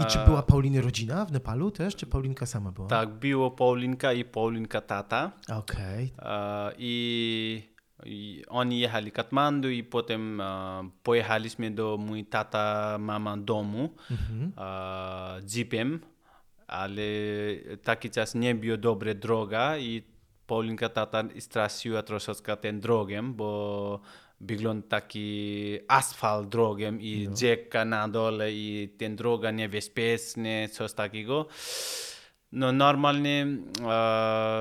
I czy była Pauliny rodzina w Nepalu też, czy Paulinka sama była? Tak, było Paulinka i Paulinka tata. Okej, E, I, I oni jechali Katmandu i potem e, pojechaliśmy do mój tata, mama domu Mhm. e, jeepem, ale taki czas nie było dobre droga i Paulinka tata straciła troszeczkę ten drogę, bo Биглон таки асфал дрогем и да. yeah. джека надоле и тен дрога не веспесне со таки го. Но нормални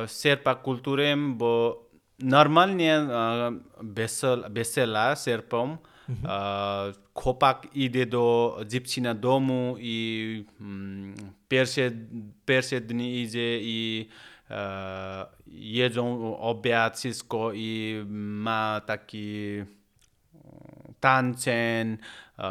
серпа културем бо нормални бесел бесела серпом копак иде до джипчина дому и перше перше дни иде и jedzą obiad, wszystko i ma taki tancen, e,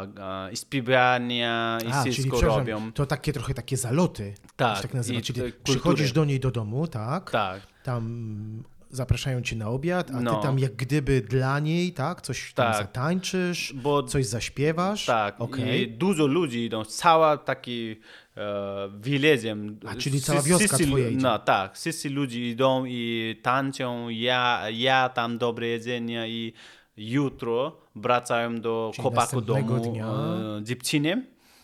e, śpiewania i A, czyli wszystko robią. to takie trochę takie zaloty, Tak, tak, tak nazywa, i czyli kultury. przychodzisz do niej do domu, tak? Tak. tam zapraszają cię na obiad, a No. ty tam jak gdyby dla niej, tak? Coś tam Tak. zatańczysz, Bo coś zaśpiewasz. tak, Okej. i dużo ludzi idą, cała taki e, villagem. A, czyli cała wioska wszyscy twoja idzie. No tak, wszyscy ludzie idą i tańczą, ja, ja tam dobre jedzenie i jutro wracają do Czyli chłopaku domu dnia? e.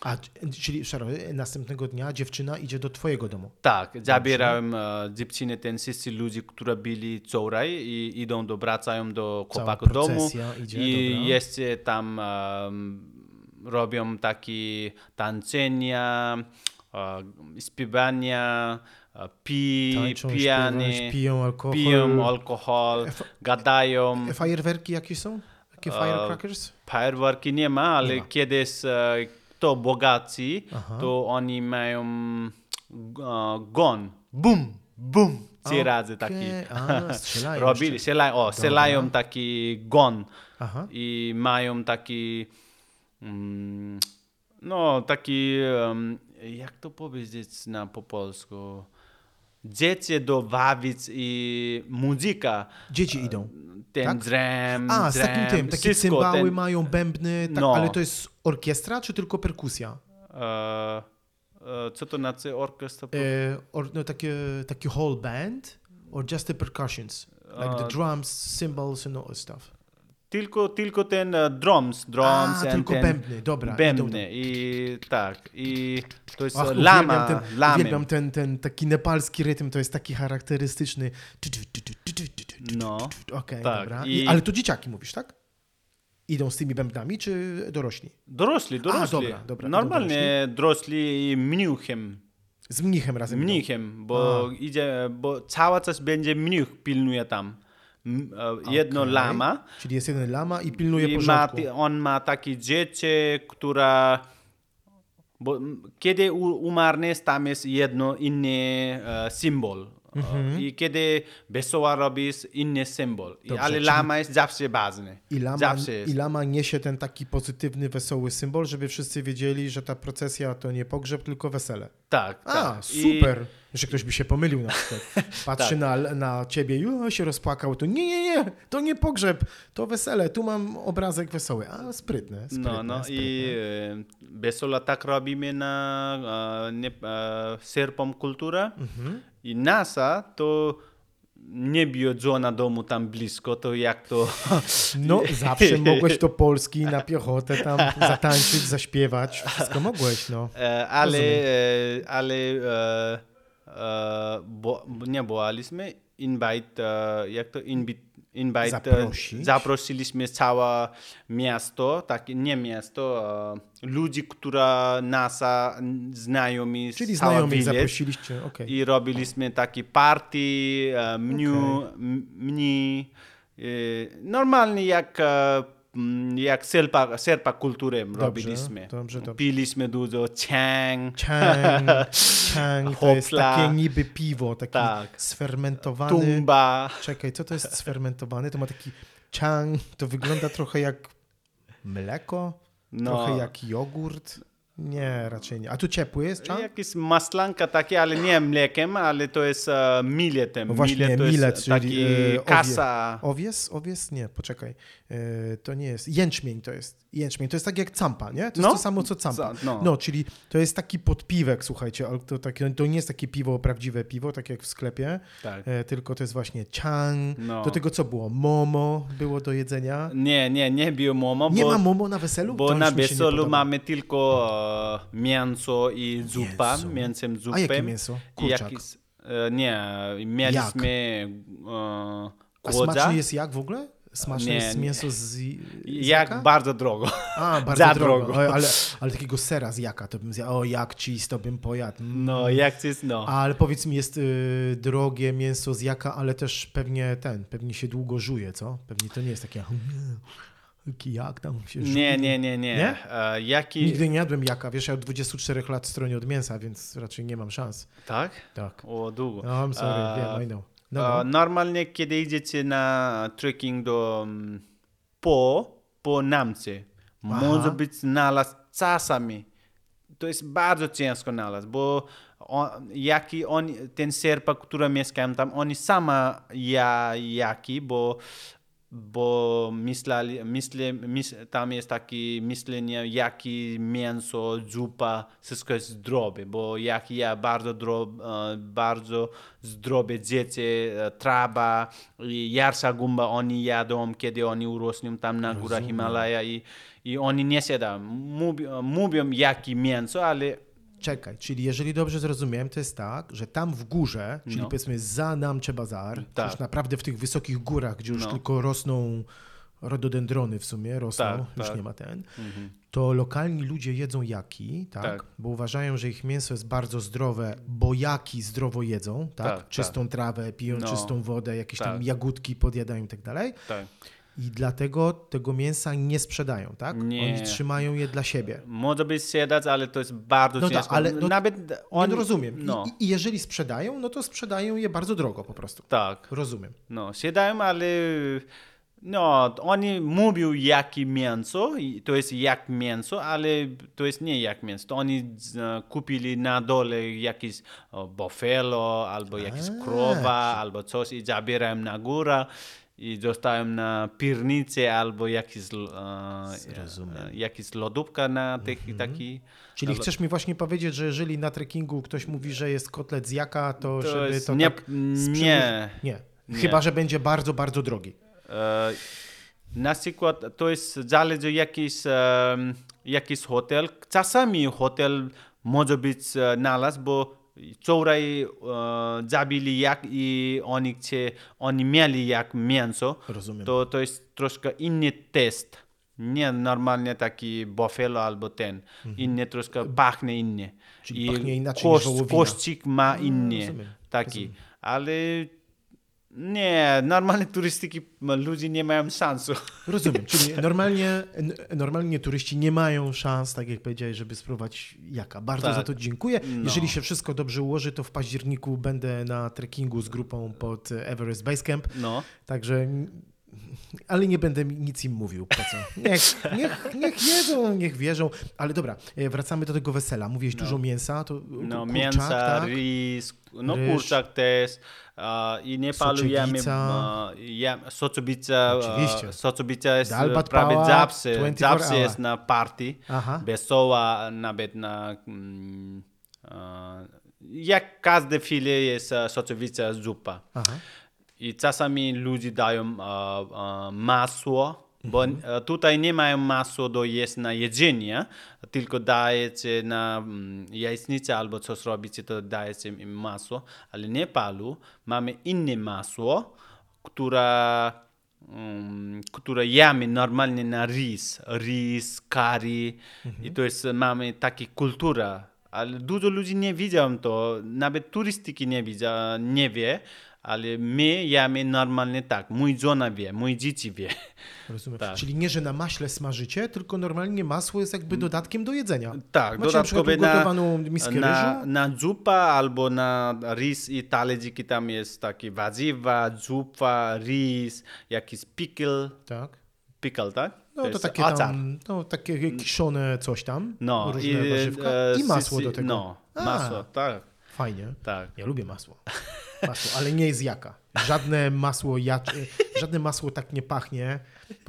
A, czyli Szaro, następnego dnia dziewczyna idzie do twojego domu. Tak, zabierałem e, dziewczyny, ten wszyscy ludzie, którzy byli wczoraj i idą do, wracają do Cała chłopaku domu idzie, i dobra. jeszcze tam em, robią takie tańczenia, e, śpiewania, e, pi, Tańczą, piją alkohol. piją alkohol, F- gadają. E, Fajerwerki jakieś są? Takie firecrackers? Fajerwerki nie ma, ale Nie ma. kiedyś e, kto bogaci, Aha. to oni mają e, gon, bum, bum, trzy razy taki. A, strzelają Robili, strzelają, o, strzelają taki gon Aha. i mają taki, mm, no taki, em, jak to powiedzieć na po polsku, dzieci do bawić i muzyka, Dzieci idą. Ten Tak? drum, A, z takim drum, tym, takie wszystko, cymbały ten- mają, bębny, tak, No. ale to jest orkiestra, czy tylko perkusja? E, e, co to znaczy orkiestra? E, or, no, takie, taki whole band, or just the percussions? Like the Uh, drums, cymbals and all that stuff. Tylko, tylko ten e, drums, drums A, tylko ten bębny, dobra. bębny i tak, i to jest Ach, e, uwielbiam lama, ten, lamy. uwielbiam ten, ten taki nepalski rytm, to jest taki charakterystyczny. No, Okej, tak, dobra. i- ale to dzieciaki mówisz, tak? Idą z tymi bębnami, czy dorośli? dorośli, dorośli. dobra, dobra, Normalnie dorośli i mniuchem. Z mnichem razem. mnichem, bo idzie, bo cały czas będzie mnich pilnuje tam. E, Jedno Okej. lama Czyli jest jeden lama i pilnuje i ma, porządku. on ma takie dziecię, która bo kiedy u- umarniesz, tam jest jedno inny e, symbol. E, I kiedy wesoła robisz, inny symbol. I, Dobrze, ale lama jest zawsze ważny. I lama, zawsze jest. I lama niesie ten taki pozytywny, wesoły symbol, żeby wszyscy wiedzieli, że ta procesja to nie pogrzeb, tylko wesele. Tak, A, tak. super. Że ktoś by się pomylił na przykład. Patrzy Tak. na, na ciebie i o, się rozpłakał. To nie, nie, nie, to nie pogrzeb, to wesele. Tu mam obrazek wesoły. A, sprytne, sprytne. No, no sprytne. i e, wesoła tak robimy na e, nie, e, kulturę. Mhm. I NASA to nie biodzona domu tam blisko, to jak to... No, zawsze mogłeś do Polski na piechotę tam zatańczyć, zaśpiewać. Wszystko mogłeś, no. E, ale Rozumiem. e, ale e, e, bo, nie wołaliśmy, invite, e, jak to invite, invite e, Zaprosić. zaprosiliśmy całe miasto, takie nie miasto, e, ludzi, która NASA znajomi, Czyli village. zaprosiliście, okej. I robiliśmy taki party, e, menu, e, normalnie jak, jak serpa, serpa kulturę robiliśmy. dobrze, dobrze. Piliśmy dużo ciang, Chang, chang, to jest takie niby piwo, taki Tak. sfermentowany. tumba. Czekaj, co to jest sfermentowany? To ma taki chang, to wygląda trochę jak mleko, No. trochę jak jogurt. Nie, raczej nie. A tu ciepły jest chang? Jakieś maslanka takie, ale nie mlekiem, ale to jest uh, miletem. No właśnie, Milet jest czyli, taki e, owie. kasa. Owies? Owies? Nie, poczekaj. E, to nie jest. Jęczmień to jest. Jęczmień to jest tak jak campa, nie? To No. jest to samo co campa. No. No, czyli to jest taki podpiwek, słuchajcie, ale to, takie, to nie jest takie piwo, prawdziwe piwo, tak jak w sklepie, Tak. e, tylko to jest właśnie chang. No. Do tego co było? Momo było do jedzenia. Nie, nie, nie bio momo, Nie bo, ma momo na weselu? bo To na weselu mamy tylko e, mięso i zupa, Mięso. mięsem zupem. A jakie mięso? Kurczak. jakiś, e, nie, mieliśmy e, A smaczny jest jak w ogóle? Smaczne Nie, mięso z, z Jak jaka? bardzo drogo. A, bardzo za drogo. drogo. O, ale, ale takiego sera z jaka to bym zjadł. O, jak cheese to bym pojadł. Mm. No, jak jest, no. Ale powiedz mi, jest y, drogie mięso z jaka, ale też pewnie ten, pewnie się długo żuje, co? Pewnie to nie jest takie jak tam się żuje. Nie, nie, nie, nie. Nie? E, jaki... Nigdy nie jadłem jaka, wiesz, ja od 24 lat stronię od mięsa, więc raczej nie mam szans. Tak? Tak. O, długo. No, I'm sorry, E, wiem, I know. Normalnie, kiedy idziecie na trekking do mm, po, po namce, Aha. może być znalazł czasami. To jest bardzo ciężko znaleźć, bo on, jaki on, ten serpa, która mieszkają tam, oni sama ja, jaki, bo bo myśleli, myślę, myśl, tam jest takie myślenie, jakie mięso, zupa, wszystko jest zdrowe, bo jak ja bardzo, dro, e, bardzo zdrowe dzieci, e, trawa i jarsa gumba oni jadą, kiedy oni urosną tam na górach Himalaja i, i oni nie siadają. Mówią, mówią jakie mięso, ale Czekaj, czyli jeżeli dobrze zrozumiałem, to jest tak, że tam w górze, czyli No. powiedzmy za Namche Bazar, Tak. już naprawdę w tych wysokich górach, gdzie już No. tylko rosną rododendrony w sumie, rosną, Tak, już tak. nie ma ten, to lokalni ludzie jedzą jaki, tak? Tak. Bo uważają, że ich mięso jest bardzo zdrowe, bo jaki zdrowo jedzą, tak? Tak, Czystą trawę, piją No. czystą wodę, jakieś tam Tak. jagódki podjadają i tak dalej. tak. I dlatego tego mięsa nie sprzedają, tak? Nie. Oni trzymają je dla siebie. Może być siadać, ale to jest bardzo No tak, ciężko. ale no- Nawet no, rozumiem. No, I, I jeżeli sprzedają, no to sprzedają je bardzo drogo po prostu. tak. Rozumiem. No, siadają, ale no, oni mówią jakie mięso, i to jest jak mięso, ale to jest nie jak mięso. To oni e, kupili na dole jakieś buffalo, albo jakieś krowa, albo coś i zabierają na górę i dostają na piernicę albo jakieś, e, e, jakieś lodówka na tych taki. Czyli chcesz mi właśnie powiedzieć, że jeżeli na trekkingu ktoś mówi, że jest kotlet z jaka, to, To żeby jest to nie, tak nie. nie. Nie. Chyba, że będzie bardzo, bardzo drogi. E, Na przykład to jest zależy jakiś, em, jakiś hotel. Czasami hotel może być e, znalazł, bo wczoraj e, zabili jak i oni, chce, oni mieli jak mięso. Rozumiem. To, to jest troszkę inny test. Nie normalnie taki buffalo albo ten. Inny troszkę pachnie. Mhm. Czyli pachnie inaczej niż wołowina. Kościk ma inny. rozumiem, taki. Ale nie, normalnie turystyki ludzie nie mają szansu. Rozumiem, czyli normalnie, normalnie turyści nie mają szans, tak jak powiedziałeś, żeby spróbować jaka. Bardzo Tak. za to dziękuję. No. Jeżeli się wszystko dobrze ułoży, to w październiku będę na trekkingu z grupą pod Everest Base Camp, No. także... Ale nie będę nic im mówił, po co? Niech, niech, niech jedzą, niech wierzą. Ale dobra, e, wracamy do tego wesela. Mówiłeś dużo mięsa, to No, kurczak, mięsa, tak? ris, no Ryż. kurczak też. A, I Nepalu jemy Soczewica. a, jem, socobica. Oczywiście. a, Socobica jest Dal bat prawie pała, zawsze, 24 zawsze jest na party. Aha. Wesoła, nawet na... Mm, a, jak każde chwilę jest a, socowica zupa. Aha. I czasami ludzie dają masło, bo a, tutaj nie mają masło do jeść na jedzenie, tylko dajecie na mm, jajecznicę albo coś robicie, to dajecie im masło. Ale w Nepalu mamy inne masło, która, um, które jemy normalnie na ris, ris, curry i to jest, mamy takie kultura. Ale dużo ludzi nie widzą to, nawet turystyki nie widzą, nie wie, ale my jemy normalnie tak. Mój żona wie, mój dzieci wie. Rozumiem. Tak. Czyli nie, że na maśle smażycie, tylko normalnie masło jest jakby dodatkiem do jedzenia. Tak, Macie na przykład dodatkowe na, na, ryżu? na zupa albo na ris i talerzyki tam jest takie warzywa, zupa, ris, jakiś pickle, Tak. pickle, tak? No to, takie acar. tam, no takie kiszone coś tam, No, różne i, warzywka e, i masło do tego. No, A. masło, tak, Fajnie. tak. Ja lubię masło. Masło, ale nie jest jaka. Żadne masło, jac... żadne masło tak nie pachnie.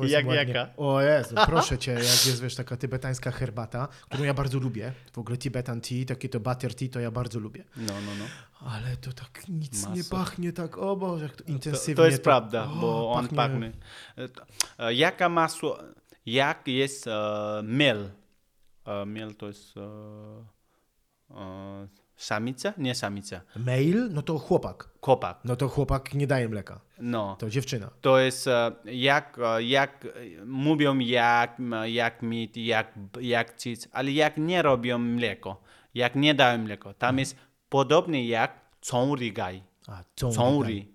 Jak ładnie. jaka? O Jezu, proszę cię, jak jest wiesz, taka tybetańska herbata, którą ja bardzo lubię. W ogóle Tibetan tea, takie to butter tea, to ja bardzo lubię. No, no, no. Ale to tak nic nie pachnie tak, o Boże, jak to To, intensywnie. to jest prawda, o, bo on pachnie. E, to- e, Jaka masło, jak jest e, miel? E, miel to jest e, samica? Nie samica, Mail, no to chłopak. chłopak. No to chłopak nie daje mleka. No. To dziewczyna. To jest e, jak, e, jak e, mówią jak, jak mit, jak, jak cheese, ale jak nie robią mleko, jak nie dają mleko. Tam jest podobnie jak cąri gaj. A, cąri.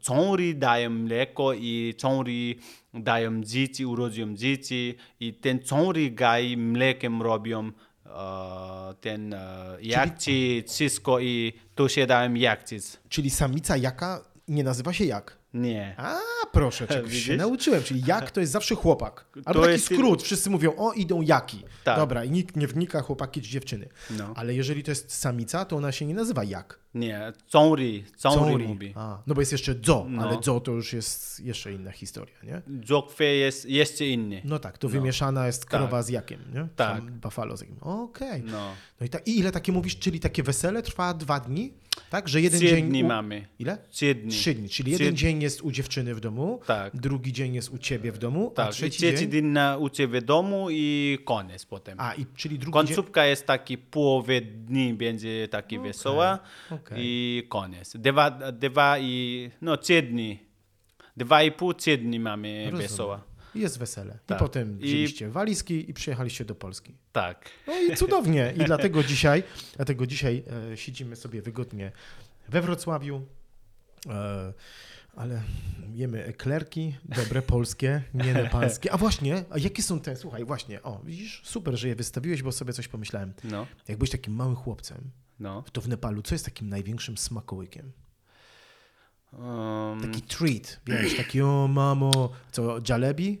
Cąri dają mleko i cąri dają dzieci, urodzą dzieci i ten cąri gaj mlekiem robią e, ten e, jakci, wszystko i to się dają jakci. Czyli samica jaka nie nazywa się jak. Nie. A, proszę, czegoś się nauczyłem. Czyli jak to jest zawsze chłopak. Albo To taki jest- skrót. Wszyscy mówią, o, idą jaki. Tak. Dobra, i nikt nie wnika, chłopaki czy dziewczyny. No. Ale jeżeli to jest samica, to ona się nie nazywa jak. Nie, cąri, cąri mówi. A, no bo jest jeszcze dzo, No. ale dzo to już jest jeszcze inna historia, nie? Dzokwe jest jeszcze inny. No tak, to wymieszana jest krowa z jakiem, nie? Tak. Tam Buffalo z jakiem. Okej. No. No i, ta, i ile takie mówisz, czyli takie wesele trwa dwa dni? Tak, że jeden Trzy dzień... dni u... mamy. Ile? Trzy dni. Trzy dni, czyli Trzy- jeden dzień jest u dziewczyny w domu, Tak. drugi dzień jest u ciebie w domu, a Tak, i trzeci trzeci dzień... dzień na, u ciebie w domu i koniec potem. A, i czyli drugi dzień... Końcówka jest taki połowy dni będzie taki wesoła okej. i koniec. Dwa, dwa i, no trzy dni. Dwa i pół, trzy dni mamy Rozumiem. wesoła. I Jest wesele. I Tak. potem I- wzięliście walizki i przyjechaliście do Polski. Tak. No i cudownie. I dlatego dzisiaj, dlatego dzisiaj e, siedzimy sobie wygodnie we Wrocławiu. E, ale jemy eklerki, dobre polskie, nie nepalskie. A właśnie, a jakie są te? Słuchaj, właśnie, o, widzisz, super, że je wystawiłeś, bo sobie coś pomyślałem. No, Jak byłeś takim małym chłopcem, no. to w Nepalu, co jest takim największym smakołykiem? Um, Taki treat, wiesz, taki o mamo, co, jalebi?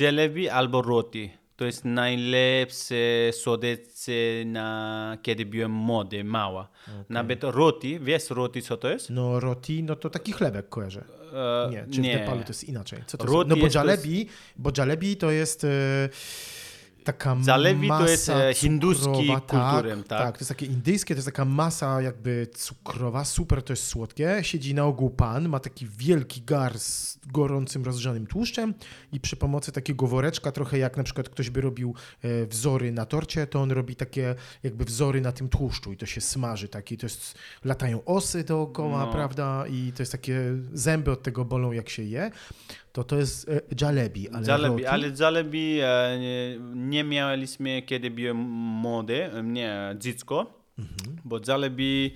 Jalebi albo roti. To jest najlepsze słodycze na kiedy byłem młody, mała. Nawet roti, wiesz roti co to jest? No roti, no to taki chlebek kojarzę. E, Nie, czy w Nepalu to jest inaczej? Co to Roti jest? No bo jest jalebi, bo jalebi to jest e, taka Jalebi to masa jest, e, hinduski cukrowa, kulturem, tak? Tak, to jest takie indyjskie, to jest taka masa jakby cukrowa, super to jest słodkie. Siedzi na ogół pan, ma taki wielki gar z gorącym, rozgrzanym tłuszczem i przy pomocy takiego woreczka, trochę jak na przykład ktoś by robił e, wzory na torcie, to on robi takie jakby wzory na tym tłuszczu i to się smaży taki, to jest, latają osy dookoła, No. prawda, i to jest takie, zęby od tego bolą jak się je. To to jest e, jalebi, ale Jalebi, roti? ale jalebi e, nie, mieliśmy, kiedy byłem młody, e, nie, dziecko, Mhm. bo jalebi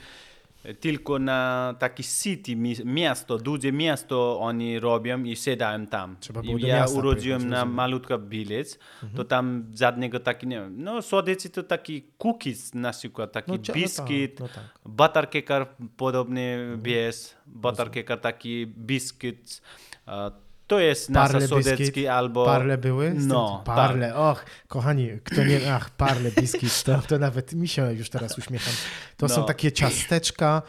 tylko na taki city, mi- miasto, duże miasto oni robią i siadają tam. Trzeba było do ja urodziłem na. Mhm. malutko village, to tam żadnego taki nie wiem. No słodyczy to taki cookies na przykład, taki No, cia- no biskit, tak, no tak. butter cake podobny butter cake taki biskit. e, To jest Parle biskit, albo... Parle były? Tym- No, Parle, och, kochani, kto nie, ach, parle biskit, to, to nawet mi się już teraz uśmiecham. To są No. takie ciasteczka,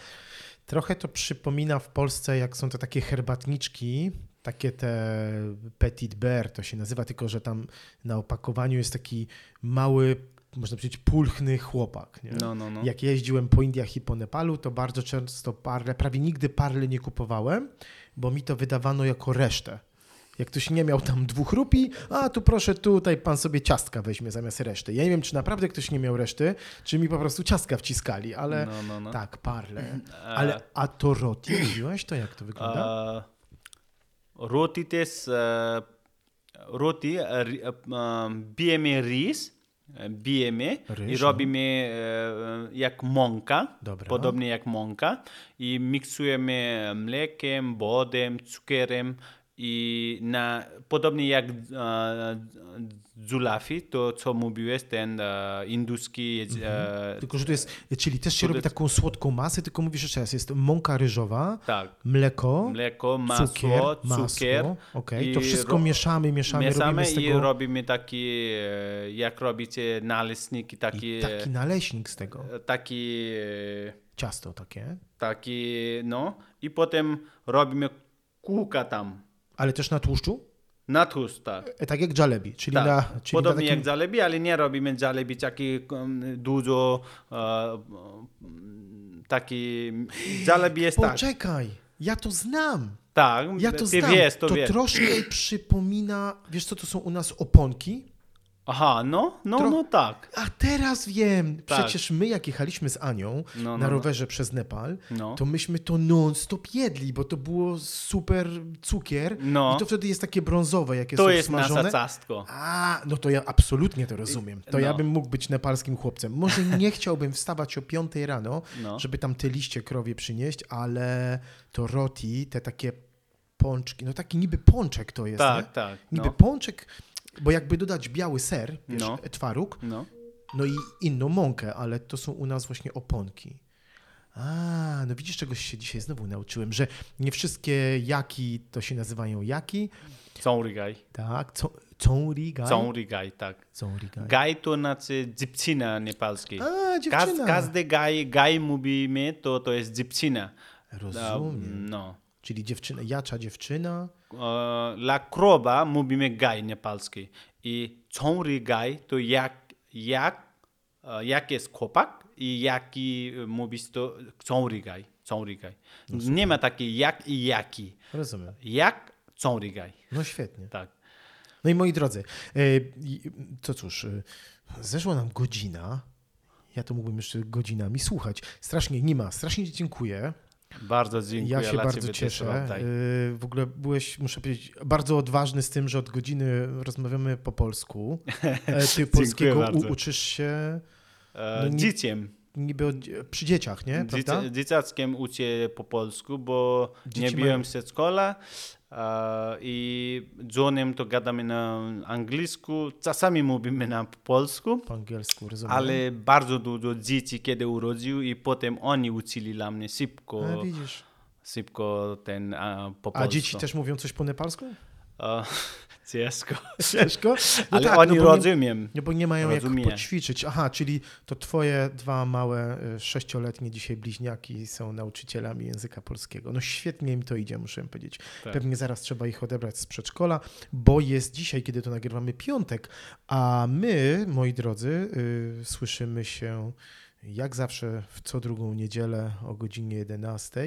trochę to przypomina w Polsce, jak są to takie herbatniczki, takie te petit bear to się nazywa, tylko że tam na opakowaniu jest taki mały, można powiedzieć, pulchny chłopak. Nie? No, no, no. Jak jeździłem po Indiach i po Nepalu, to bardzo często parle, prawie nigdy parle nie kupowałem, bo mi to wydawano jako resztę. Jak ktoś nie miał tam dwóch rupi, a tu proszę, tutaj pan sobie ciastka weźmie zamiast reszty. Ja nie wiem, czy naprawdę ktoś nie miał reszty, czy mi po prostu ciastka wciskali, ale No, no, no. tak, parle. Ale a to roti mówiłeś, to jak to wygląda? E, Roti też, e, roti, e, ri- e, e, bijemy ris, e, bijemy Ryż, i no. robimy e, jak mąka, Dobra. podobnie jak mąka i miksujemy mlekiem, wodem, cukrem i na, podobnie jak e, dzulafi, to co mówiłeś, ten e, induski jedz- e, Tylko, że to jest, czyli też się to robi taką słodką masę, tylko mówisz jeszcze raz, jest mąka ryżowa, tak. mleko, Mleko, masło, cukier, cukier. masło, okej, to i wszystko ro- mieszamy, mieszamy, Mieszamy robimy z i tego robimy taki, jak robicie naleśniki, taki, i taki naleśnik z tego, taki, ciasto takie, taki, no i potem robimy kółka tam, ale też na tłuszczu, na tłust, tak. E, tak jak jalebi, czyli tak. na, czyli Podobnie na takim, jak jalebi, ale nie robimy jalebi taki um, dużo, e, taki, jalebi jest tak, Poczekaj, ja to znam, tak, ja to ty znam, wiesz, to, to wiesz. troszkę przypomina, wiesz co to są u nas oponki? Aha, no, no, Tro- no tak, A teraz wiem, Tak. przecież my jak jechaliśmy z Anią No, no, na no. rowerze przez Nepal, no. to myśmy to non-stop jedli, bo to było super cukier No. i to wtedy jest takie brązowe, jak jest To jest obsmażone. nasze ciastko. A, no to ja absolutnie to rozumiem. To ja No. bym mógł być nepalskim chłopcem. Może nie chciałbym wstawać o 5 rano, No. żeby tam te liście krowie przynieść, ale to roti, te takie pączki, no taki niby pączek to jest, Tak, nie? tak. Niby No. pączek, bo jakby dodać biały ser, wiesz, No. twaróg, No. no i inną mąkę, ale to są u nas właśnie oponki. A, no widzisz, czegoś się dzisiaj znowu nauczyłem, że nie wszystkie jaki to się nazywają jaki, Cąrigaj. tak, cąrigaj. Cąrigaj, tak. Cąrigaj. Gaj to znaczy dziewczyna nepalskiej. A, dziewczyna. każdy gaj, gaj mówimy, to to jest dziewczyna. Rozumiem. No. Czyli dziewczyna, jacza dziewczyna. E, Dla kroba mówimy gaj nepalski. I cąrigaj to jak, jak, e, jak jest chłopak i jaki mówisz to cąrigaj. Cąrigaj. Nie ma takiej jak i jaki. Rozumiem. Jak cąrigaj. No świetnie. Tak. No i moi drodzy, e, to cóż, e, zeszła nam godzina. Ja to mógłbym jeszcze godzinami słuchać. Strasznie, Nima, strasznie dziękuję. Bardzo dziękuję. Ja się bardzo cieszę. E, W ogóle byłeś, muszę powiedzieć, bardzo odważny z tym, że od godziny rozmawiamy po polsku. E, Ty polskiego u, uczysz się E, no nie- Dzieciem. niby od, przy dzieciach, nie? Prawda? Dzieci, dzieciaczkiem uczę po polsku, bo Dzieci nie mają- byłem w szkole e, i Johnem to gadamy na angielsku, czasami mówimy na polsku, Po angielsku, rozumiem. ale bardzo dużo dzieci kiedy urodził i potem oni uczyli dla mnie szybko, A, widzisz. szybko ten a, po A polsku. dzieci też mówią coś po nepalsku? E, ciężko. Ciężko? No ale tak, oni no bo nie- rozumiem. No bo nie mają Rozumie. jak poćwiczyć. Aha, czyli to twoje dwa małe, y, sześcioletnie dzisiaj bliźniaki są nauczycielami języka polskiego. No świetnie im to idzie, muszę powiedzieć. Tak. Pewnie zaraz trzeba ich odebrać z przedszkola, bo jest dzisiaj, kiedy to nagrywamy, piątek, a my, moi drodzy, y, słyszymy się jak zawsze w co drugą niedzielę o godzinie 11.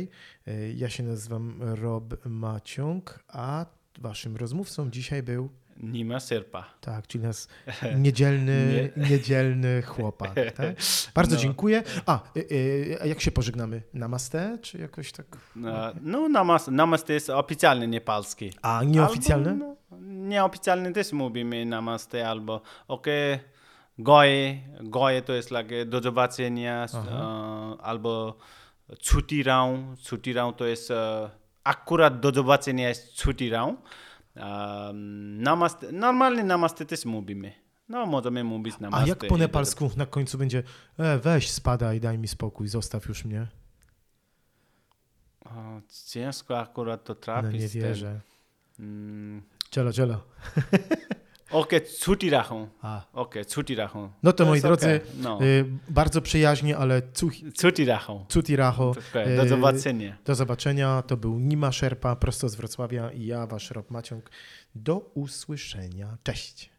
Y, Ja się nazywam Rob Maciąg, a waszym rozmówcą dzisiaj był Nima Serpa. Tak, czyli nas niedzielny, niedzielny chłopak. Tak? Bardzo No. dziękuję. A, y, y, a jak się pożegnamy? Namaste, czy jakoś tak? E, No, namas, namaste jest oficjalny nepalski. A, nieoficjalne? Albo, no, nieoficjalny też mówimy namaste albo okej, goje, goje to jest like do zobaczenia e, albo cutirão, cutirão to jest e, akurat do zobaczenia jest cutirão. Um, namaste, normalnie namaste też mówimy. No, możemy mówić A namaste. jak i po nepalsku na końcu będzie e, weź spadaj, daj mi spokój, zostaw już mnie? O, ciężko akurat to No trafić. nie z tym. wierzę. Mm, Cielo, cielo. Okej, cuti rachą. A. Okej, rachą. No to moi jest drodzy, okej, No. y, bardzo przyjaźnie, ale cuch, Cuti rachą. cutiracho. Okej, do y, zobaczenia. Do zobaczenia. To był Nima Szerpa prosto z Wrocławia i ja, wasz Rob Maciąg. Do usłyszenia. Cześć.